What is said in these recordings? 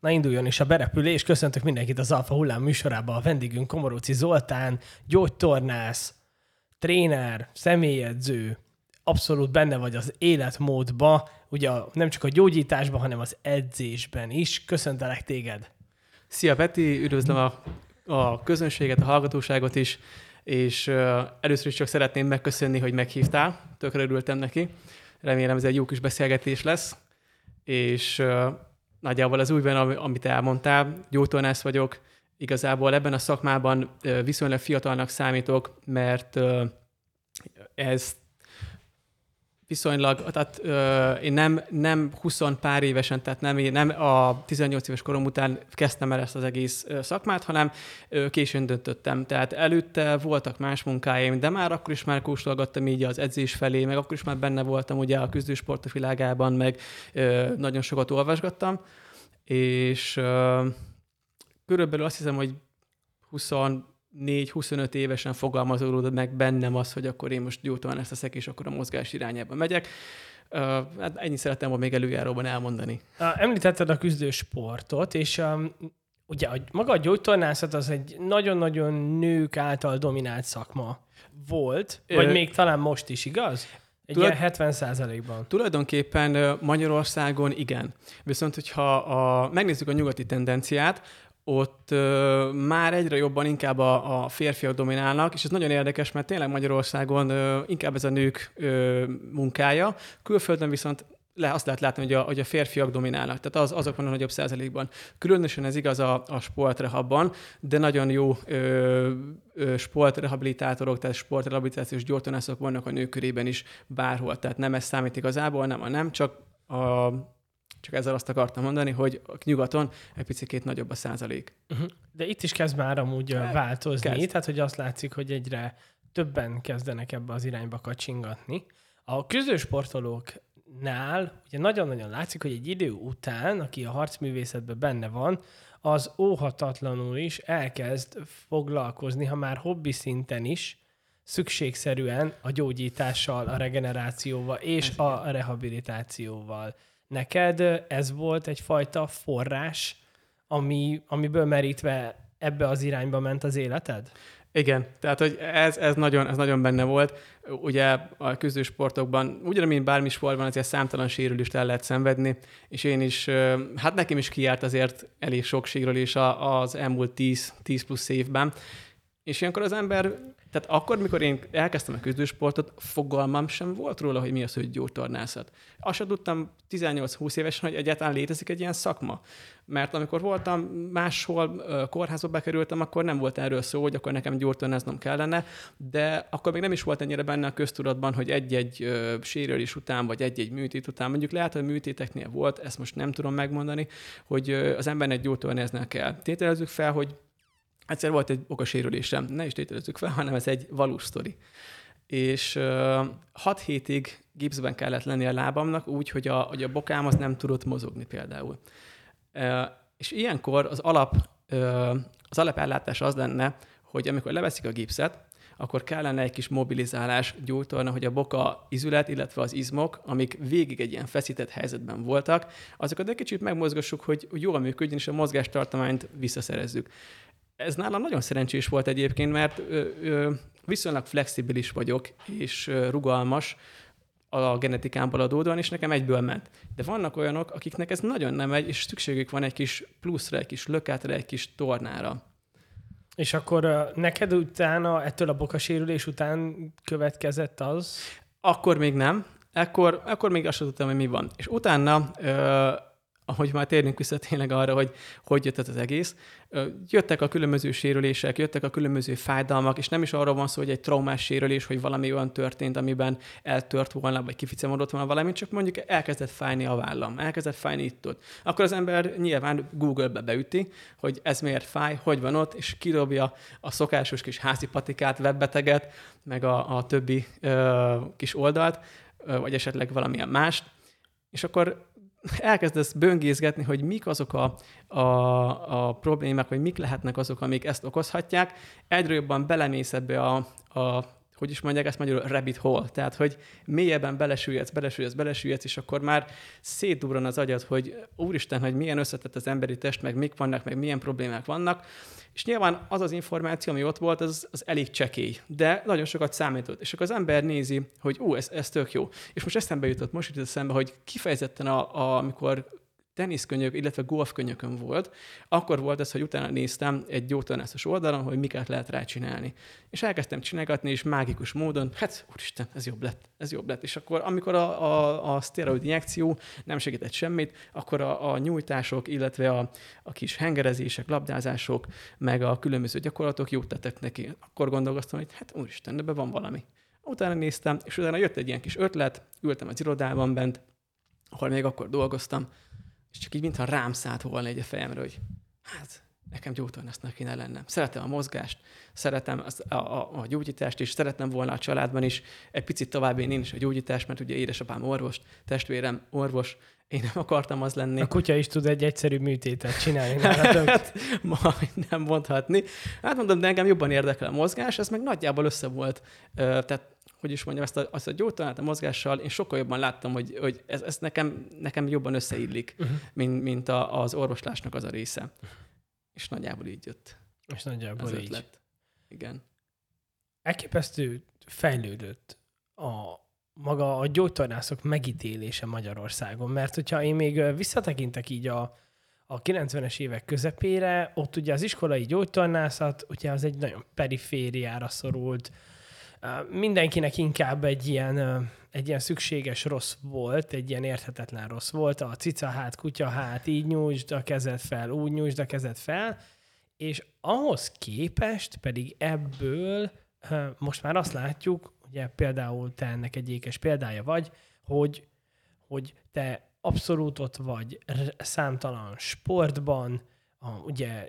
Na induljon is a berepülés. Köszöntök mindenkit az Alfa Hullám műsorában. A vendégünk Komorúci Zoltán, gyógytornász, tréner, személyedző, abszolút benne vagy az életmódba, ugye nem csak a gyógyításban, hanem az edzésben is. Köszöntelek téged! Szia Peti, üdvözlöm a, a közönséget, a hallgatóságot is, és uh, először is csak szeretném megköszönni, hogy meghívtál, tökre örültem neki. Remélem ez egy jó kis beszélgetés lesz, és uh, nagyjából az újban, amit elmondtál, gyógytornász vagyok, igazából ebben a szakmában viszonylag fiatalnak számítok, mert ez viszonylag, tehát ö, én nem, nem 20 pár évesen, tehát nem, nem a 18 éves korom után kezdtem el ezt az egész szakmát, hanem ö, későn döntöttem. Tehát előtte voltak más munkáim, de már akkor is már kóstolgattam így az edzés felé, meg akkor is már benne voltam ugye a küzdősportok világában, meg ö, nagyon sokat olvasgattam, és ö, körülbelül azt hiszem, hogy 20 4-25 évesen fogalmazódott meg bennem az, hogy akkor én most gyújtóan ezt teszek, és akkor a mozgás irányába megyek. Uh, hát ennyit szerettem volna még előjáróban elmondani. Említetted a küzdősportot, és um, ugye a, maga a gyógytornászat az egy nagyon-nagyon nők által dominált szakma volt, vagy Ö... még talán most is, igaz? Egy Tulaj... ilyen 70 százalékban. Tulajdonképpen Magyarországon igen. Viszont, hogyha a, megnézzük a nyugati tendenciát, ott ö, már egyre jobban inkább a, a férfiak dominálnak, és ez nagyon érdekes, mert tényleg Magyarországon ö, inkább ez a nők ö, munkája, külföldön viszont le, azt lehet látni, hogy a, hogy a férfiak dominálnak, tehát az, azok van a nagyobb százalékban. Különösen ez igaz a, a sportrehabban, de nagyon jó ö, ö, sportrehabilitátorok, tehát sportrehabilitációs gyógytornászok vannak a nők körében is bárhol. Tehát nem ez számít igazából, nem a nem, csak a csak ezzel azt akartam mondani, hogy nyugaton egy picit nagyobb a százalék. Uh-huh. De itt is kezd már amúgy hát, változni, kezd. tehát hogy azt látszik, hogy egyre többen kezdenek ebbe az irányba kacsingatni. A küzdősportolóknál ugye nagyon-nagyon látszik, hogy egy idő után, aki a harcművészetben benne van, az óhatatlanul is elkezd foglalkozni, ha már hobbi szinten is, szükségszerűen a gyógyítással, a regenerációval és a rehabilitációval. Neked ez volt egyfajta forrás, ami, amiből merítve ebbe az irányba ment az életed? Igen, tehát hogy ez, ez, nagyon, ez nagyon benne volt. Ugye a küzdősportokban, ugyanúgy, mint bármi sportban, azért számtalan sérülést el lehet szenvedni, és én is, hát nekem is kiárt azért elég sok sérülés az elmúlt 10, 10 plusz évben, és ilyenkor az ember tehát akkor, mikor én elkezdtem a küzdősportot, fogalmam sem volt róla, hogy mi az, hogy gyógytornászat. Azt sem tudtam 18-20 évesen, hogy egyáltalán létezik egy ilyen szakma. Mert amikor voltam máshol, kórházba bekerültem, akkor nem volt erről szó, hogy akkor nekem gyógytornáznom kellene, de akkor még nem is volt ennyire benne a köztudatban, hogy egy-egy sérülés után, vagy egy-egy műtét után, mondjuk lehet, hogy műtéteknél volt, ezt most nem tudom megmondani, hogy az embernek gyógytornáznia kell. Tételezzük fel, hogy Egyszer volt egy okosérülésem, ne is tételezzük fel, hanem ez egy valós sztori. És uh, hétig gipszben kellett lenni a lábamnak, úgy, hogy a, hogy a bokám az nem tudott mozogni például. Uh, és ilyenkor az alap, uh, az alapellátás az lenne, hogy amikor leveszik a gipszet, akkor kellene egy kis mobilizálás gyógytorna, hogy a boka izület, illetve az izmok, amik végig egy ilyen feszített helyzetben voltak, azokat egy kicsit megmozgassuk, hogy jól működjön, és a mozgástartományt visszaszerezzük. Ez nálam nagyon szerencsés volt egyébként, mert ö, ö, viszonylag flexibilis vagyok, és ö, rugalmas a genetikámból adódóan, és nekem egyből ment. De vannak olyanok, akiknek ez nagyon nem megy, és szükségük van egy kis pluszra, egy kis lökátra, egy kis tornára. És akkor neked utána, ettől a bokasérülés után következett az? Akkor még nem. Ekkor, akkor még azt sem tudtam, hogy mi van. És utána ö, ahogy már térnénk vissza tényleg arra, hogy hogy jött ez az egész. Jöttek a különböző sérülések, jöttek a különböző fájdalmak, és nem is arról van szó, hogy egy traumás sérülés, hogy valami olyan történt, amiben eltört volna, vagy kificemodott volna valami, csak mondjuk elkezdett fájni a vállam, elkezdett fájni itt ott. Akkor az ember nyilván Google-be beüti, hogy ez miért fáj, hogy van ott, és kidobja a szokásos kis házi patikát, webbeteget, meg a, a többi ö, kis oldalt, ö, vagy esetleg valamilyen mást, és akkor elkezdesz böngészgetni, hogy mik azok a, a, a problémák, vagy mik lehetnek azok, amik ezt okozhatják, egyre jobban belemész ebbe a, a hogy is mondják ezt magyarul, rabbit hole, tehát hogy mélyebben belesüljetsz, belesüljetsz, belesüljetsz, és akkor már szétdurran az agyad, hogy úristen, hogy milyen összetett az emberi test, meg mik vannak, meg milyen problémák vannak, és nyilván az az információ, ami ott volt, az, az elég csekély, de nagyon sokat számított. És akkor az ember nézi, hogy ú, ez, ez tök jó. És most eszembe jutott, most jutott eszembe, hogy kifejezetten, a, a, amikor teniszkönyök, illetve golfkönyökön volt, akkor volt ez, hogy utána néztem egy gyógytornászos oldalon, hogy miket lehet rá csinálni. És elkezdtem csinálgatni, és mágikus módon, hát úristen, ez jobb lett, ez jobb lett. És akkor, amikor a, a, a szteroid injekció nem segített semmit, akkor a, a nyújtások, illetve a, a kis hengerezések, labdázások, meg a különböző gyakorlatok jót tettek neki. Akkor gondolkoztam, hogy hát úristen, ebben van valami. Utána néztem, és utána jött egy ilyen kis ötlet, ültem az irodában bent, ahol még akkor dolgoztam, és csak így mintha rám szállt volna egy a fejemre, hogy hát nekem gyógytornásznak kéne lennem. Szeretem a mozgást, szeretem az, a, a, a gyógyítást, és szeretem volna a családban is egy picit tovább én is a gyógyítást, mert ugye édesapám orvos, testvérem orvos, én nem akartam az lenni. A kutya is tud egy egyszerű műtétet csinálni hát, majd nem mondhatni. Hát mondom, de engem jobban érdekel a mozgás, ez meg nagyjából össze volt. Tehát hogy is mondjam, ezt a, azt a gyógytornát a mozgással, én sokkal jobban láttam, hogy, hogy ez, ez nekem, nekem jobban összeillik, uh-huh. mint, mint a, az orvoslásnak az a része. És nagyjából így jött. És nagyjából az így. Ötlet. Igen. Elképesztő fejlődött a maga a gyógytornászok megítélése Magyarországon, mert hogyha én még visszatekintek így a, a 90-es évek közepére, ott ugye az iskolai gyógytornászat, ugye az egy nagyon perifériára szorult, mindenkinek inkább egy ilyen, egy ilyen szükséges rossz volt, egy ilyen érthetetlen rossz volt, a cica hát, kutya hát, így nyújtsd a kezed fel, úgy nyújtsd a kezed fel, és ahhoz képest pedig ebből most már azt látjuk, ugye például te ennek egy ékes példája vagy, hogy, hogy te abszolút ott vagy számtalan sportban, a, ugye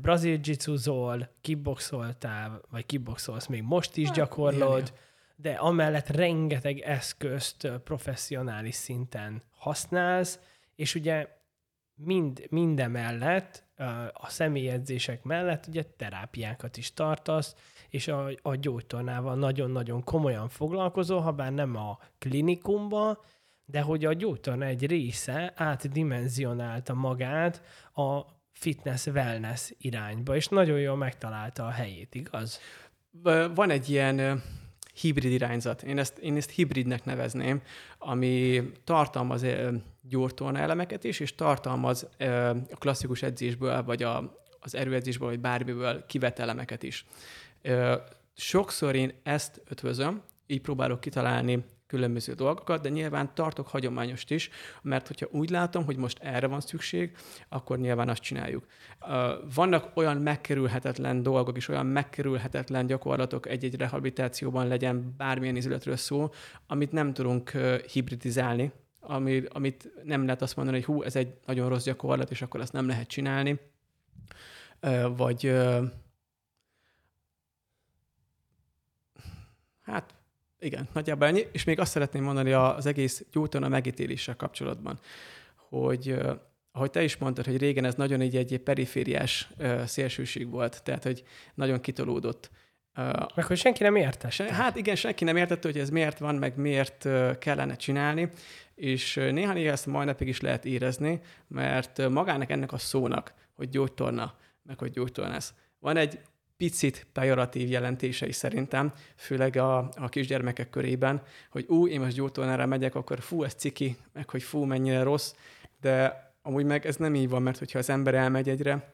brazil jitsuzol, kickboxoltál, vagy kickboxolsz még most is hát, gyakorlod, de amellett rengeteg eszközt professzionális szinten használsz, és ugye mind, mindemellett, a személyedzések mellett ugye terápiákat is tartasz, és a, a gyógytornával nagyon-nagyon komolyan foglalkozol, ha bár nem a klinikumba, de hogy a gyógytorna egy része átdimenzionálta magát a fitness-wellness irányba, és nagyon jól megtalálta a helyét, igaz? Van egy ilyen hibrid irányzat. Én ezt, én ezt hibridnek nevezném, ami tartalmaz gyógytorna elemeket is, és tartalmaz a klasszikus edzésből, vagy a, az erőedzésből, vagy bármiből kivett elemeket is. Sokszor én ezt ötvözöm, így próbálok kitalálni különböző dolgokat, de nyilván tartok hagyományost is, mert hogyha úgy látom, hogy most erre van szükség, akkor nyilván azt csináljuk. Vannak olyan megkerülhetetlen dolgok és olyan megkerülhetetlen gyakorlatok egy-egy rehabilitációban legyen bármilyen izületről szó, amit nem tudunk hibridizálni, ami, amit nem lehet azt mondani, hogy hú, ez egy nagyon rossz gyakorlat, és akkor ezt nem lehet csinálni. Vagy hát igen, nagyjából ennyi. És még azt szeretném mondani az egész gyógytorna megítéléssel kapcsolatban, hogy ahogy te is mondtad, hogy régen ez nagyon egy, egy perifériás szélsőség volt, tehát hogy nagyon kitolódott. Meg hogy senki nem értette. Hát igen, senki nem értette, hogy ez miért van, meg miért kellene csinálni, és néha néha ezt mai napig is lehet érezni, mert magának ennek a szónak, hogy gyógytorna, meg hogy gyógytornász, van egy picit pejoratív jelentései szerintem, főleg a, a kisgyermekek körében, hogy ú, én most gyógytornára megyek, akkor fú, ez ciki, meg hogy fú, mennyire rossz, de amúgy meg ez nem így van, mert hogyha az ember elmegy egyre,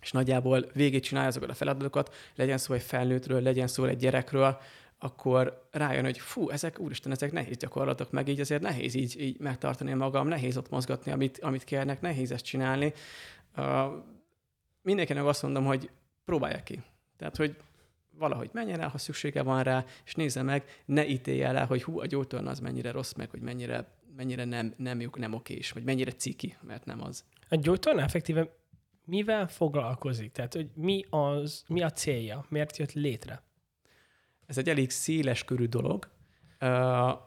és nagyjából végig csinálja azokat a feladatokat, legyen szó egy felnőttről, legyen szó egy gyerekről, akkor rájön, hogy fú, ezek, úristen, ezek nehéz gyakorlatok, meg így azért nehéz így, így megtartani magam, nehéz ott mozgatni, amit, amit kérnek, nehéz ezt csinálni. Uh, mindenkinek azt mondom, hogy próbálják ki. Tehát, hogy valahogy menjen el, ha szüksége van rá, és nézze meg, ne ítélje el, hogy hú, a gyógytorna az mennyire rossz, meg hogy mennyire, mennyire nem, nem, nem, nem okés, vagy mennyire ciki, mert nem az. A gyógytorna effektíven mivel foglalkozik? Tehát, hogy mi, az, mi a célja? Miért jött létre? Ez egy elég széles körű dolog. A,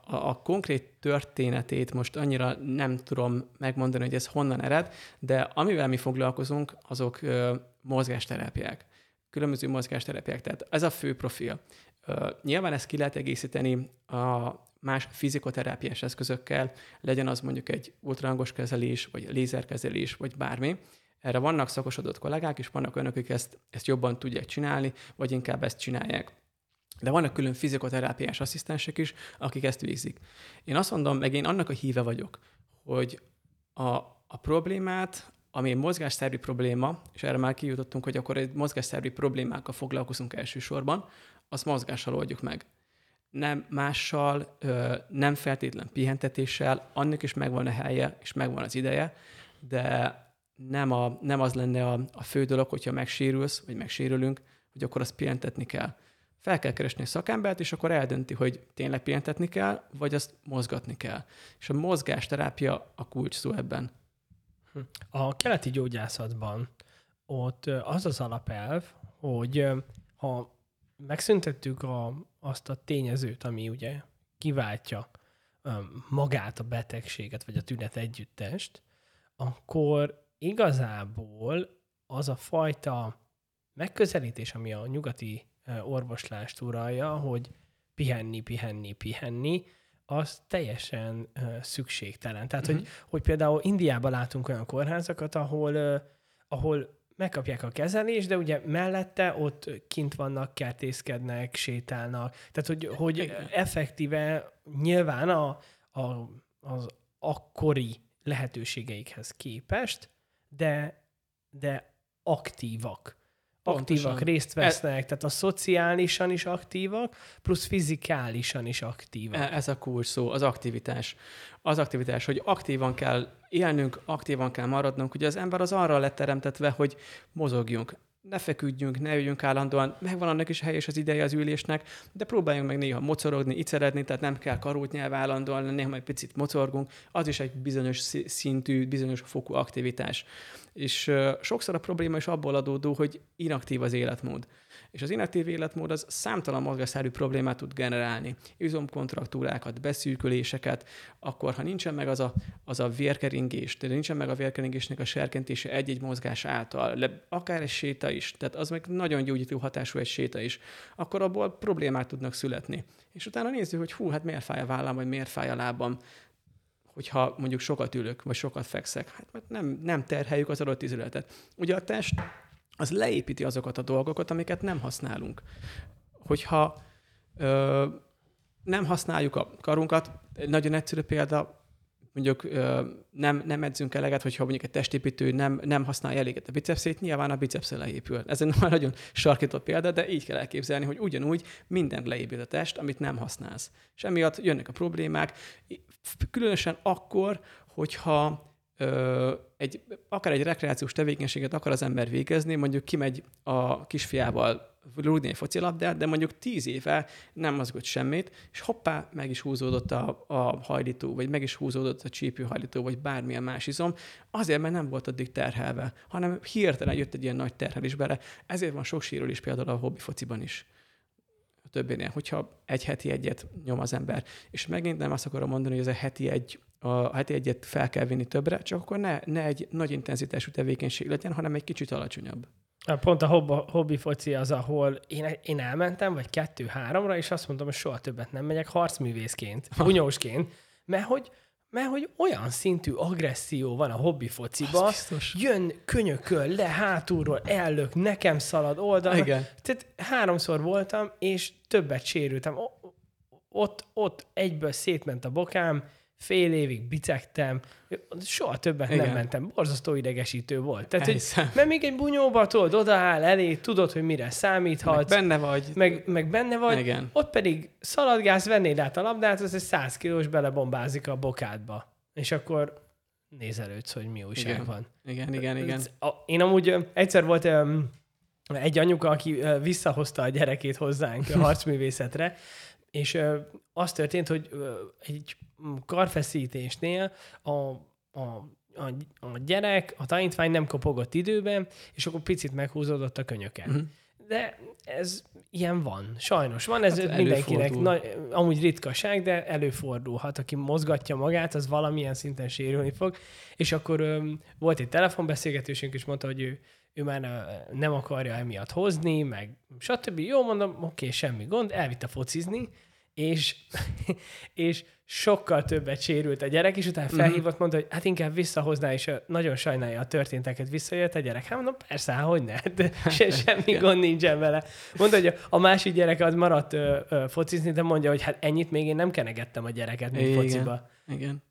a konkrét történetét most annyira nem tudom megmondani, hogy ez honnan ered, de amivel mi foglalkozunk, azok mozgásterápiák különböző mozgásterepiák. Tehát ez a fő profil. Nyilván ezt ki lehet egészíteni a más fizikoterápiás eszközökkel, legyen az mondjuk egy ultrahangos kezelés, vagy lézerkezelés, vagy bármi. Erre vannak szakosodott kollégák, és vannak önök, akik ezt, ezt jobban tudják csinálni, vagy inkább ezt csinálják. De vannak külön fizikoterápiás asszisztensek is, akik ezt végzik. Én azt mondom, meg én annak a híve vagyok, hogy a, a problémát, ami egy mozgásszervi probléma, és erre már kijutottunk, hogy akkor egy mozgásszervi problémákkal foglalkozunk elsősorban, azt mozgással oldjuk meg. Nem mással, nem feltétlen pihentetéssel, annak is megvan a helye, és megvan az ideje, de nem, a, nem az lenne a, a fő dolog, hogyha megsérülsz, vagy megsérülünk, hogy akkor azt pihentetni kell. Fel kell keresni a szakembert, és akkor eldönti, hogy tényleg pihentetni kell, vagy azt mozgatni kell. És a mozgásterápia a kulcs szó ebben. A keleti gyógyászatban ott az az alapelv, hogy ha megszüntettük a, azt a tényezőt, ami ugye kiváltja magát a betegséget, vagy a tünet együttest, akkor igazából az a fajta megközelítés, ami a nyugati orvoslást uralja, hogy pihenni, pihenni, pihenni, az teljesen uh, szükségtelen. Tehát, uh-huh. hogy, mhm. hogy például Indiában látunk olyan kórházakat, ahol, uh, ahol megkapják a kezelést, de ugye mellette ott kint vannak, kertészkednek, sétálnak. Tehát, hogy, hogy effektíve nyilván a, a, az akkori lehetőségeikhez képest, de, de aktívak. Pontosan. Aktívak, részt e- vesznek, e... tehát a szociálisan is aktívak, plusz fizikálisan is aktívak. E- ez a kulcs szó, az aktivitás. Az aktivitás, hogy aktívan kell élnünk, aktívan kell maradnunk. Ugye az ember az arra lett teremtetve, hogy mozogjunk ne feküdjünk, ne üljünk állandóan, megvan annak is hely és az ideje az ülésnek, de próbáljunk meg néha mocorogni, iceredni, tehát nem kell karót nyelv állandóan, néha meg picit mocorgunk, az is egy bizonyos szintű, bizonyos fokú aktivitás. És uh, sokszor a probléma is abból adódó, hogy inaktív az életmód és az inaktív életmód az számtalan mozgásszerű problémát tud generálni. Izomkontraktúrákat, beszűküléseket, akkor ha nincsen meg az a, az a vérkeringés, de nincsen meg a vérkeringésnek a serkentése egy-egy mozgás által, le, akár egy séta is, tehát az meg nagyon gyógyító hatású egy séta is, akkor abból problémák tudnak születni. És utána nézzük, hogy hú, hát miért fáj a vállam, vagy miért fáj a lábam, hogyha mondjuk sokat ülök, vagy sokat fekszek. Hát mert nem, nem terheljük az adott izületet. Ugye a test az leépíti azokat a dolgokat, amiket nem használunk. Hogyha ö, nem használjuk a karunkat, egy nagyon egyszerű példa, mondjuk ö, nem, nem edzünk eleget, hogyha mondjuk egy testépítő nem, nem használja eléget a bicepszét, nyilván a bicepsze leépül. Ez egy nagyon sarkított példa, de így kell elképzelni, hogy ugyanúgy minden leépít a test, amit nem használsz. És emiatt jönnek a problémák, különösen akkor, hogyha egy, akár egy rekreációs tevékenységet akar az ember végezni, mondjuk kimegy a kisfiával rúgni egy focilabdát, de mondjuk tíz éve nem mozgott semmit, és hoppá, meg is húzódott a, a hajlító, vagy meg is húzódott a csípőhajlító, vagy bármilyen más izom, azért, mert nem volt addig terhelve, hanem hirtelen jött egy ilyen nagy terhelés bele. Ezért van sok sérülés például a hobbi fociban is a többinél, hogyha egy heti egyet nyom az ember. És megint nem azt akarom mondani, hogy ez a heti egy a heti egyet fel kell vinni többre, csak akkor ne, ne egy nagy intenzitású tevékenység legyen, hanem egy kicsit alacsonyabb. Pont a hobbi, hobbi foci az, ahol én, én elmentem, vagy kettő-háromra, és azt mondtam, hogy soha többet nem megyek harcművészként, bunyósként, mert hogy, mert hogy olyan szintű agresszió van a hobbi fociba, jön könyököl le hátulról, ellök, nekem szalad oldalra. Igen. Tehát háromszor voltam, és többet sérültem. Ott, ott egyből szétment a bokám, fél évig bicegtem, soha többet Igen. nem mentem, borzasztó idegesítő volt. Tehát, hogy, mert még egy bunyóba tudod, odaáll elé, tudod, hogy mire számíthatsz. Meg benne vagy. Meg, meg benne vagy. Igen. Ott pedig szaladgálsz, vennéd át a labdát, az egy száz kilós belebombázik a bokádba. És akkor nézelődsz, hogy mi újság igen. van. Igen, igen, igen. Én amúgy egyszer volt egy anyuka, aki visszahozta a gyerekét hozzánk a harcművészetre, és az történt, hogy egy karfeszítésnél a, a, a, a gyerek, a tanítvány nem kopogott időben, és akkor picit meghúzódott a könyöke. Uh-huh. De ez ilyen van. Sajnos van. Ez Hát mindenkinek nagy, amúgy ritkaság, de előfordulhat. Aki mozgatja magát, az valamilyen szinten sérülni fog. És akkor öm, volt egy telefonbeszélgetésünk, és mondta, hogy ő, ő már nem akarja emiatt hozni, meg stb. Jó, mondom, oké, semmi gond, elvitte focizni, és, és sokkal többet sérült a gyerek, és utána felhívott, mondta, hogy hát inkább visszahozná, és nagyon sajnálja a történteket, visszajött a gyerek. Hát mondom, persze, hát hogy ne, de se, semmi gond nincsen vele. Mondta, hogy a másik gyerek az maradt ö, ö, focizni, de mondja, hogy hát ennyit még én nem kenegettem a gyereket, mint Igen. fociba. Igen.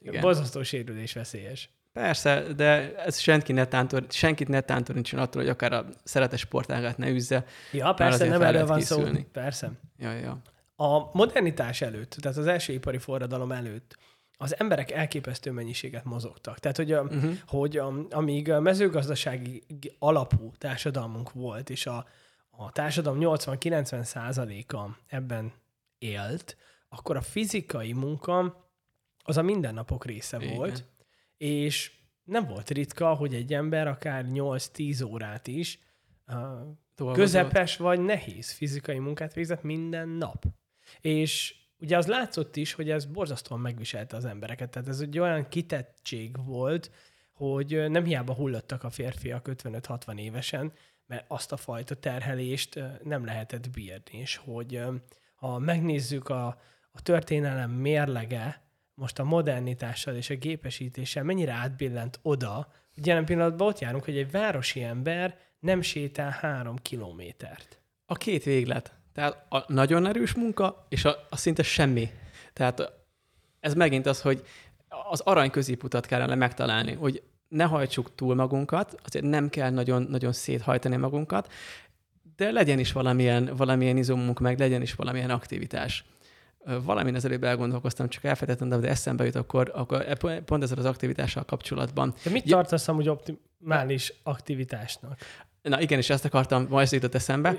Igen. Bozasztó sérülés veszélyes. Persze, de ez senki ne tántor, senkit ne tántorítson attól, hogy akár a szeretes sportágát ne üzze. Ja, persze, nem erről van szó. készülni. Persze. Ja, ja. A modernitás előtt, tehát az első ipari forradalom előtt az emberek elképesztő mennyiséget mozogtak. Tehát, hogy, Uh-huh. hogy a, amíg a mezőgazdasági alapú társadalmunk volt, és a, a társadalom 80-90 százaléka ebben élt, akkor a fizikai munka az a mindennapok része Igen. volt, és nem volt ritka, hogy egy ember akár 8-10 órát is uh, Dolgozott. közepes vagy nehéz fizikai munkát végzett minden nap. És ugye az látszott is, hogy ez borzasztóan megviselte az embereket. Tehát ez egy olyan kitettség volt, hogy nem hiába hullottak a férfiak 55-60 évesen, mert azt a fajta terhelést nem lehetett bírni. És hogy ha megnézzük a, a történelem mérlege, most a modernitással és a gépesítéssel mennyire átbillent oda, hogy jelen pillanatban ott járunk, hogy egy városi ember nem sétál három kilométert. A két véglet. Tehát a nagyon erős munka, és a, a szinte semmi. Tehát ez megint az, hogy az arany középutat kellene megtalálni, hogy ne hajtsuk túl magunkat, azért nem kell nagyon, nagyon széthajtani magunkat, de legyen is valamilyen, valamilyen izomunk, meg legyen is valamilyen aktivitás. Valamin az előbb elgondolkoztam, csak elfelejtettem, de eszembe jut akkor, akkor e- pont ezzel az aktivitással kapcsolatban. De mit tartasz amúgy optimális aktivitásnak? Na igen, és ezt akartam, ma ez jutott eszembe.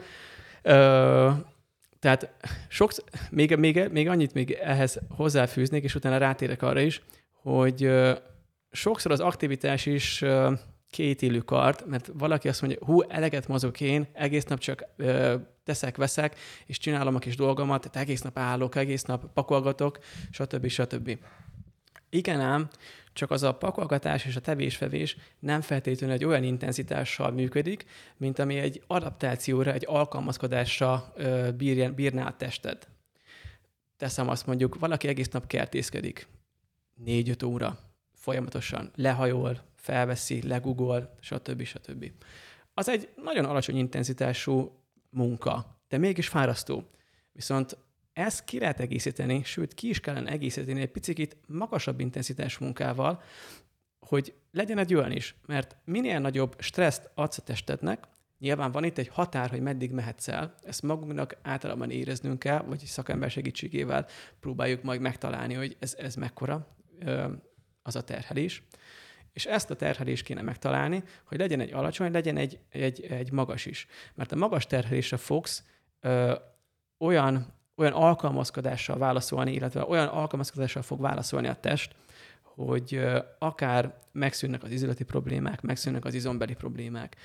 Tehát sokszor, még, még, még annyit még ehhez hozzáfűznék, és utána rátérek arra is, hogy sokszor az aktivitás is ö, két élő kart, mert valaki azt mondja, hú, eleget mozog én, egész nap csak ö, teszek, veszek, és csinálom a kis dolgomat, tehát egész nap állok, egész nap pakolgatok, stb. stb. Igen ám, csak az a pakolgatás és a tevésfevés nem feltétlenül egy olyan intenzitással működik, mint ami egy adaptációra, egy alkalmazkodásra ö, bírja, bírná a tested. Teszem azt mondjuk, valaki egész nap kertészkedik, négy-öt óra folyamatosan lehajol, felveszi, legugol, stb. stb. Az egy nagyon alacsony intenzitású munka, de mégis fárasztó. Viszont ezt ki lehet egészíteni, sőt ki is kellene egészíteni egy picit magasabb intenzitás munkával, hogy legyen egy olyan is, mert minél nagyobb stresszt adsz a testednek, nyilván van itt egy határ, hogy meddig mehetsz el, ezt magunknak általában éreznünk kell, vagy szakember segítségével próbáljuk majd megtalálni, hogy ez, ez mekkora az a terhelés. És ezt a terhelést kéne megtalálni, hogy legyen egy alacsony, legyen egy, egy, egy magas is. Mert a magas terhelésre fogsz ö, olyan, olyan alkalmazkodással válaszolni, illetve olyan alkalmazkodással fog válaszolni a test, hogy akár megszűnnek az izületi problémák, megszűnnek az izombeli problémák.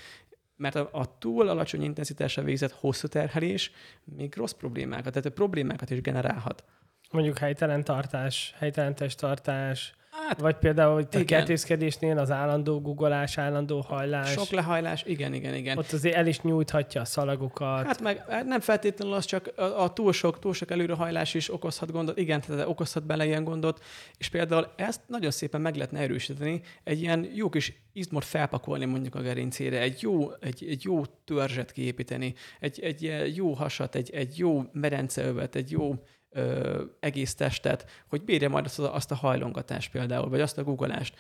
Mert a, a túl alacsony intenzitásra végzett hosszú terhelés még rossz problémákat, tehát a problémákat is generálhat. Mondjuk helytelen tartás, helytelen testtartás, Hát vagy például hogy a kertészkedésnél az állandó guggolás, állandó hajlás, sok lehajlás, igen, igen, igen. ott azért el is nyújthatja a szalagokat. Hát meg hát nem feltétlenül az csak a, a túl sok, túl sok előrehajlás is okozhat gondot, igen, tehát okozhat bele ilyen gondot, és például ezt nagyon szépen meg lehetne erősíteni, egy ilyen jó kis izmot felpakolni mondjuk a gerincére, egy jó, egy, egy jó törzset kiépíteni, egy, egy jó hasat, egy, egy jó merenceövet, egy jó ö, egész testet, hogy bírja majd azt, a- azt a hajlongatást például, vagy azt a guggolást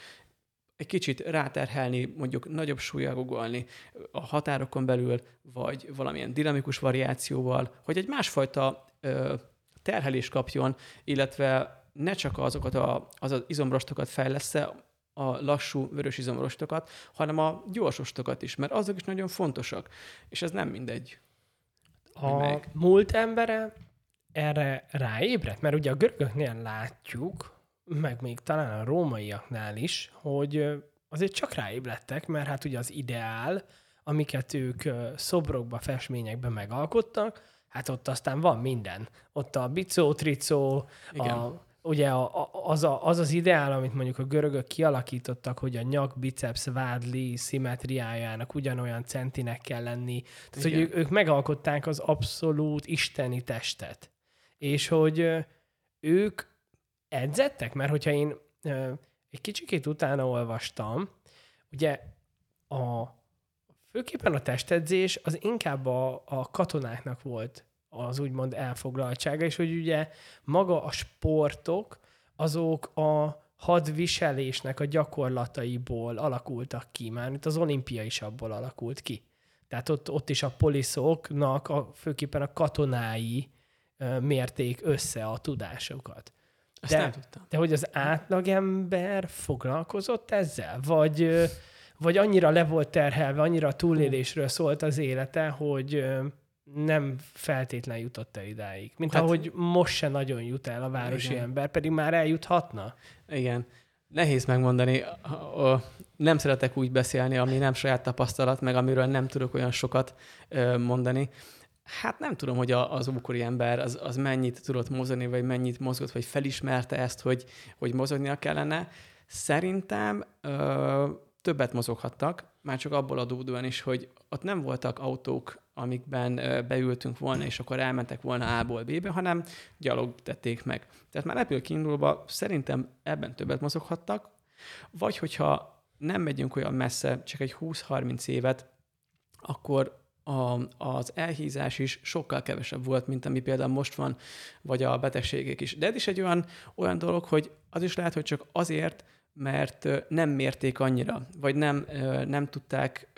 egy kicsit ráterhelni, mondjuk nagyobb súlyjal guggolni a határokon belül, vagy valamilyen dinamikus variációval, hogy egy másfajta ö, terhelést kapjon, illetve ne csak azokat a, az, az izomrostokat fejlesz a lassú vörös izomrostokat, hanem a gyorsostokat is, mert azok is nagyon fontosak, és ez nem mindegy. A meg. múlt embere erre ráébredt? Mert ugye a görögöknél látjuk, meg még talán a rómaiaknál is, hogy azért csak ráébredtek, mert hát ugye az ideál amiket ők szobrokba, festményekbe megalkottak, hát ott aztán van minden. Ott a bicó, tricó, a, ugye a, a, az, a, az az ideál, amit mondjuk a görögök kialakítottak, hogy a nyak, biceps, vádli szimmetriájának ugyanolyan centinek kell lenni. Tehát, Igen. hogy ők, ők megalkották az abszolút isteni testet. És hogy ők edzettek, mert hogyha én egy kicsikét utána olvastam, ugye a, főképpen a testedzés az inkább a, a katonáknak volt az úgymond elfoglaltsága, és hogy ugye maga a sportok, azok a hadviselésnek a gyakorlataiból alakultak ki, már itt az olimpia is abból alakult ki. Tehát ott, ott is a poliszoknak, a, főképpen a katonái mérték össze a tudásokat. de, nem tudtam. De hogy az átlagember foglalkozott ezzel? Vagy, vagy annyira le volt terhelve, annyira túlélésről szólt az élete, hogy nem feltétlen jutott el idáig. Mint hát, ahogy most se nagyon jut el a városi igen. ember, pedig már eljuthatna. Igen. Nehéz megmondani. Nem szeretek úgy beszélni, ami nem saját tapasztalat, meg amiről nem tudok olyan sokat mondani. Hát nem tudom, hogy az ókori ember az, az mennyit tudott mozogni, vagy mennyit mozgott, vagy felismerte ezt, hogy, hogy mozognia kellene. Szerintem ö, többet mozoghattak, már csak abból adódóan is, hogy ott nem voltak autók, amikben beültünk volna, és akkor elmentek volna A-ból B-be, hanem gyalog tették meg. Tehát már ebből kiindulva szerintem ebben többet mozoghattak, vagy hogyha nem megyünk olyan messze, csak egy 20-30 évet, akkor a, az elhízás is sokkal kevesebb volt, mint ami például most van, vagy a betegségek is. De ez is egy olyan, olyan dolog, hogy az is lehet, hogy csak azért, mert nem mérték annyira, vagy nem, nem tudták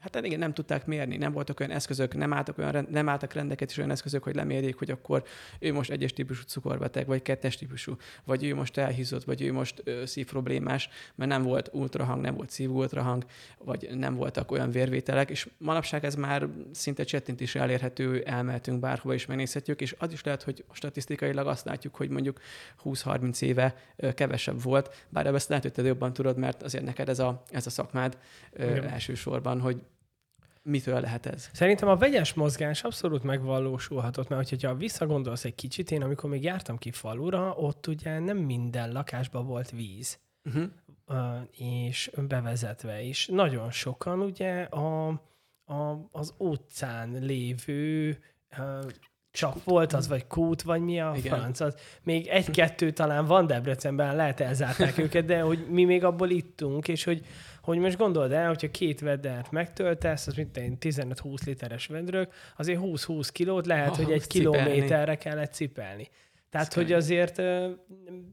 hát igen, nem tudták mérni, nem voltak olyan eszközök, nem álltak, olyan, nem álltak rendeket is olyan eszközök, hogy lemérjék, hogy akkor ő most egyes típusú cukorbeteg, vagy kettes típusú, vagy ő most elhízott, vagy ő most ö, szívproblémás, mert nem volt ultrahang, nem volt szívultrahang, vagy nem voltak olyan vérvételek, és manapság ez már szinte csettint is elérhető, elmehetünk bárhova is megnézhetjük, és az is lehet, hogy statisztikailag azt látjuk, hogy mondjuk 20-30 éve kevesebb volt, bár ezt lehet, hogy te jobban tudod, mert azért neked ez a, ez a szakmád ö, elsősorban, hogy mitől lehet ez? Szerintem a vegyes mozgás abszolút megvalósulhatott, mert hogyha visszagondolsz egy kicsit, én amikor még jártam ki falura, ott ugye nem minden lakásban volt víz. Uh-huh. és bevezetve is. Nagyon sokan ugye a, a, az utcán lévő csak volt az, vagy kút, vagy mi a Igen. franc. Az. Még egy-kettő talán van Debrecenben, lehet elzárták őket, de hogy mi még abból ittunk, és hogy hogy most gondold el, hogyha két vedert megtöltesz, az mint egy 15-20 literes vedrök, azért 20-20 kilót lehet, oh, hogy egy cipelni. kilométerre kellett cipelni. Tehát, hogy azért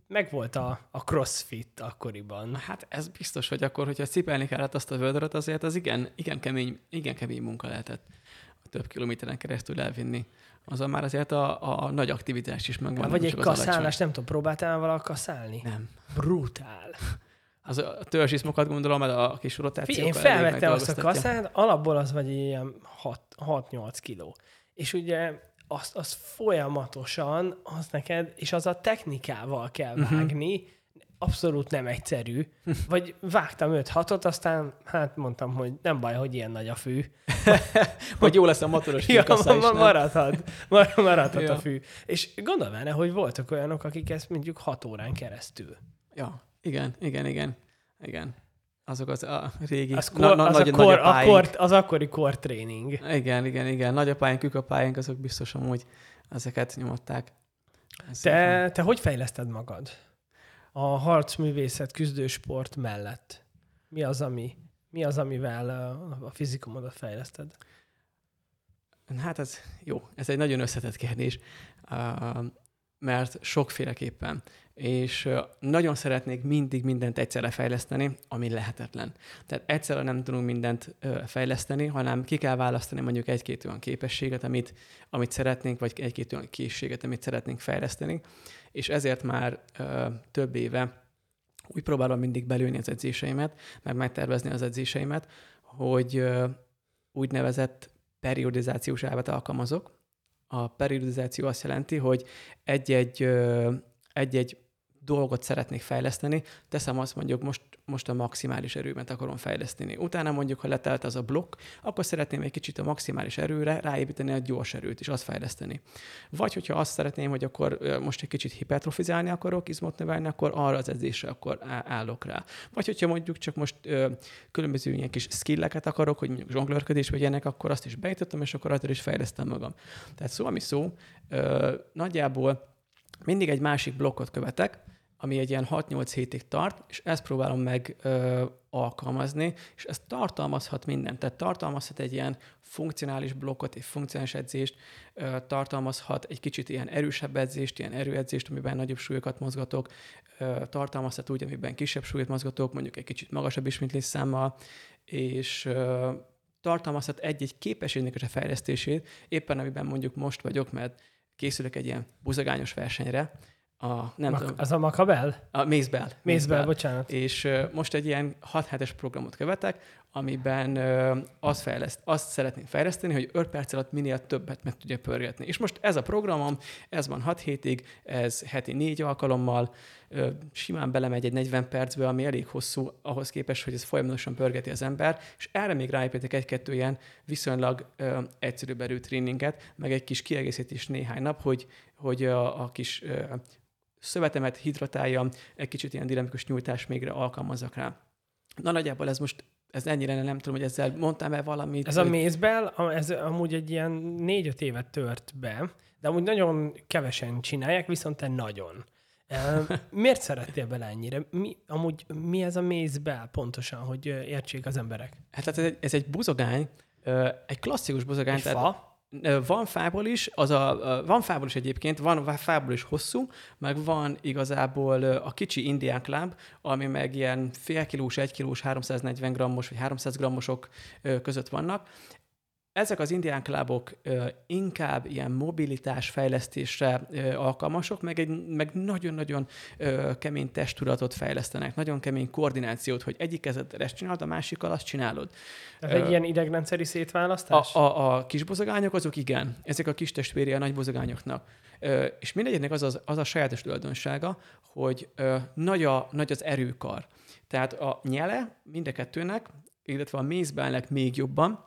megvolt a, a crossfit akkoriban. Hát ez biztos, hogy akkor, hogyha cipelni kellett azt a vödröt, azért az igen, igen, kemény, igen kemény munka lehetett több kilométeren keresztül elvinni. Azon már azért a, a nagy aktivitás is megvan. Vagy egy kaszálás, nem tudom, próbáltál valaha kaszálni? Nem. Brutál az a törzsizmokat gondolom, a kis rotációkat. Én felvettem azt a kaszát, alapból az vagy ilyen 6-8 kiló. És ugye azt, az folyamatosan, az neked, és az a technikával kell mhm. vágni, uh-huh. abszolút nem egyszerű. Vagy vágtam 5-6-ot, aztán hát mondtam, hogy nem baj, hogy ilyen nagy a fű. hogy jó lesz a motoros ja, ma, ma, maradhat, maradhat ja. a fű. És gondolj benne, hogy voltak olyanok, akik ezt mondjuk 6 órán keresztül. Ja. Igen, igen, igen. Igen. Azok az a régi az kor, na, na, az, nagy, a kor, a kor, az akkori tréning. Igen, igen, igen. Nagyapáink, kükapáink, azok biztos amúgy ezeket nyomották. te, te hogy fejleszted magad a harcművészet, küzdősport mellett? Mi az, ami, mi az, amivel a fizikumodat fejleszted? Hát ez jó, ez egy nagyon összetett kérdés, mert sokféleképpen és nagyon szeretnék mindig mindent egyszerre fejleszteni, ami lehetetlen. Tehát egyszerre nem tudunk mindent fejleszteni, hanem ki kell választani mondjuk egy-két olyan képességet, amit, amit szeretnénk, vagy egy-két olyan készséget, amit szeretnénk fejleszteni, és ezért már több éve úgy próbálom mindig belőni az edzéseimet, meg megtervezni az edzéseimet, hogy úgynevezett periodizációs elvet alkalmazok. A periodizáció azt jelenti, hogy egy-egy, egy-egy dolgot szeretnék fejleszteni, teszem azt mondjuk most, most a maximális erőmet akarom fejleszteni. Utána mondjuk, ha letelt az a blokk, akkor szeretném egy kicsit a maximális erőre ráépíteni a gyors erőt, és azt fejleszteni. Vagy hogyha azt szeretném, hogy akkor most egy kicsit hipertrofizálni akarok, izmot növelni, akkor arra az edzésre akkor állok rá. Vagy hogyha mondjuk csak most ö, különböző ilyen kis skilleket akarok, hogy mondjuk zsonglőrködés vagy ilyenek, akkor azt is beütöttem, és akkor azért is fejlesztem magam. Tehát szó, ami szó, ö, nagyjából mindig egy másik blokkot követek, ami egy ilyen 6-8 hétig tart, és ezt próbálom meg ö, alkalmazni, és ez tartalmazhat mindent. Tehát tartalmazhat egy ilyen funkcionális blokkot, egy funkcionális edzést, ö, tartalmazhat egy kicsit ilyen erősebb edzést, ilyen erőedzést, amiben nagyobb súlyokat mozgatok, ö, tartalmazhat úgy, amiben kisebb súlyot mozgatok, mondjuk egy kicsit magasabb ismétlés számmal, és ö, tartalmazhat egy-egy képességnek a fejlesztését, éppen amiben mondjuk most vagyok, mert készülök egy ilyen buzagányos versenyre, a, nem Mak- tudom, az a Makabel? A Mézbel. Mézbel, bocsánat. És uh, most egy ilyen 6 hetes programot követek, amiben uh, azt, fejleszt, azt szeretném fejleszteni, hogy 5 perc alatt minél többet meg tudja pörgetni. És most ez a programom, ez van 6 hétig, ez heti 4 alkalommal, uh, simán belemegy egy 40 percbe, ami elég hosszú ahhoz képest, hogy ez folyamatosan pörgeti az ember, és erre még ráépítek egy-kettő ilyen viszonylag uh, egyszerűbb erőtréninget, meg egy kis kiegészítés néhány nap, hogy, hogy a, a kis uh, szövetemet hidratáljam, egy kicsit ilyen dinamikus nyújtás mégre alkalmazzak rá. Na nagyjából ez most ez ennyire nem tudom, hogy ezzel mondtam el valamit. Ez hogy... a mézbel, ez amúgy egy ilyen négy-öt évet tört be, de amúgy nagyon kevesen csinálják, viszont te nagyon. Miért szerettél bele ennyire? Mi, amúgy mi ez a mézbel pontosan, hogy értsék az emberek? Hát, hát ez egy, ez egy buzogány, egy klasszikus buzogány. Egy tehát, fa? Van fából is, az a, van fából is egyébként, van fából is hosszú, meg van igazából a kicsi indián kláb, ami meg ilyen fél kilós, egy kilós, 340 grammos vagy 300 grammosok között vannak. Ezek az indián klábok inkább ilyen mobilitás fejlesztésre alkalmasok, meg egy meg nagyon-nagyon kemény testudatot fejlesztenek, nagyon kemény koordinációt, hogy egyik kezeddel ezt csinálod, a másikkal azt csinálod. Ez egy ilyen idegrendszeri szétválasztás? A, a, a kis bozogányok azok igen, ezek a kis testvére a nagy bozogányoknak. És mindegyiknek az, az, az a sajátos tulajdonsága, hogy nagy, a, nagy az erőkar. Tehát a nyele mind a kettőnek, illetve a mézbelnek még jobban,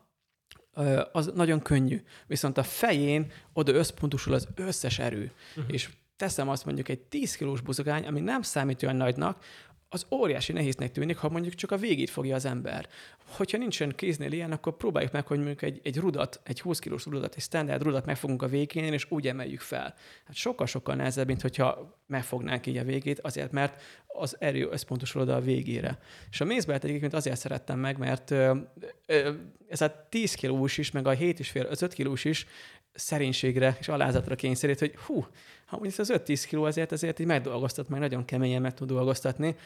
az nagyon könnyű. Viszont a fején oda összpontosul az összes erő. Uh-huh. És teszem azt mondjuk egy 10 kilós buzogány, ami nem számít olyan nagynak, az óriási nehéznek tűnik, ha mondjuk csak a végét fogja az ember. Hogyha nincsen kéznél ilyen, akkor próbáljuk meg, hogy mondjuk egy, egy rudat, egy 20 kilós rudat, egy standard rudat megfogunk a végén, és úgy emeljük fel. Hát sokkal-sokkal nehezebb, mint hogyha megfognánk így a végét, azért, mert az erő összpontosul oda a végére. És a mézbelt egyébként azért szerettem meg, mert ö, ö, ez a 10 kilós is, meg a 7,5-5 kilós is szerénységre és alázatra kényszerít, hogy hú, ha mondjuk az 5-10 kiló azért, ezért így megdolgoztat, meg nagyon keményen meg tud dolgoztatni,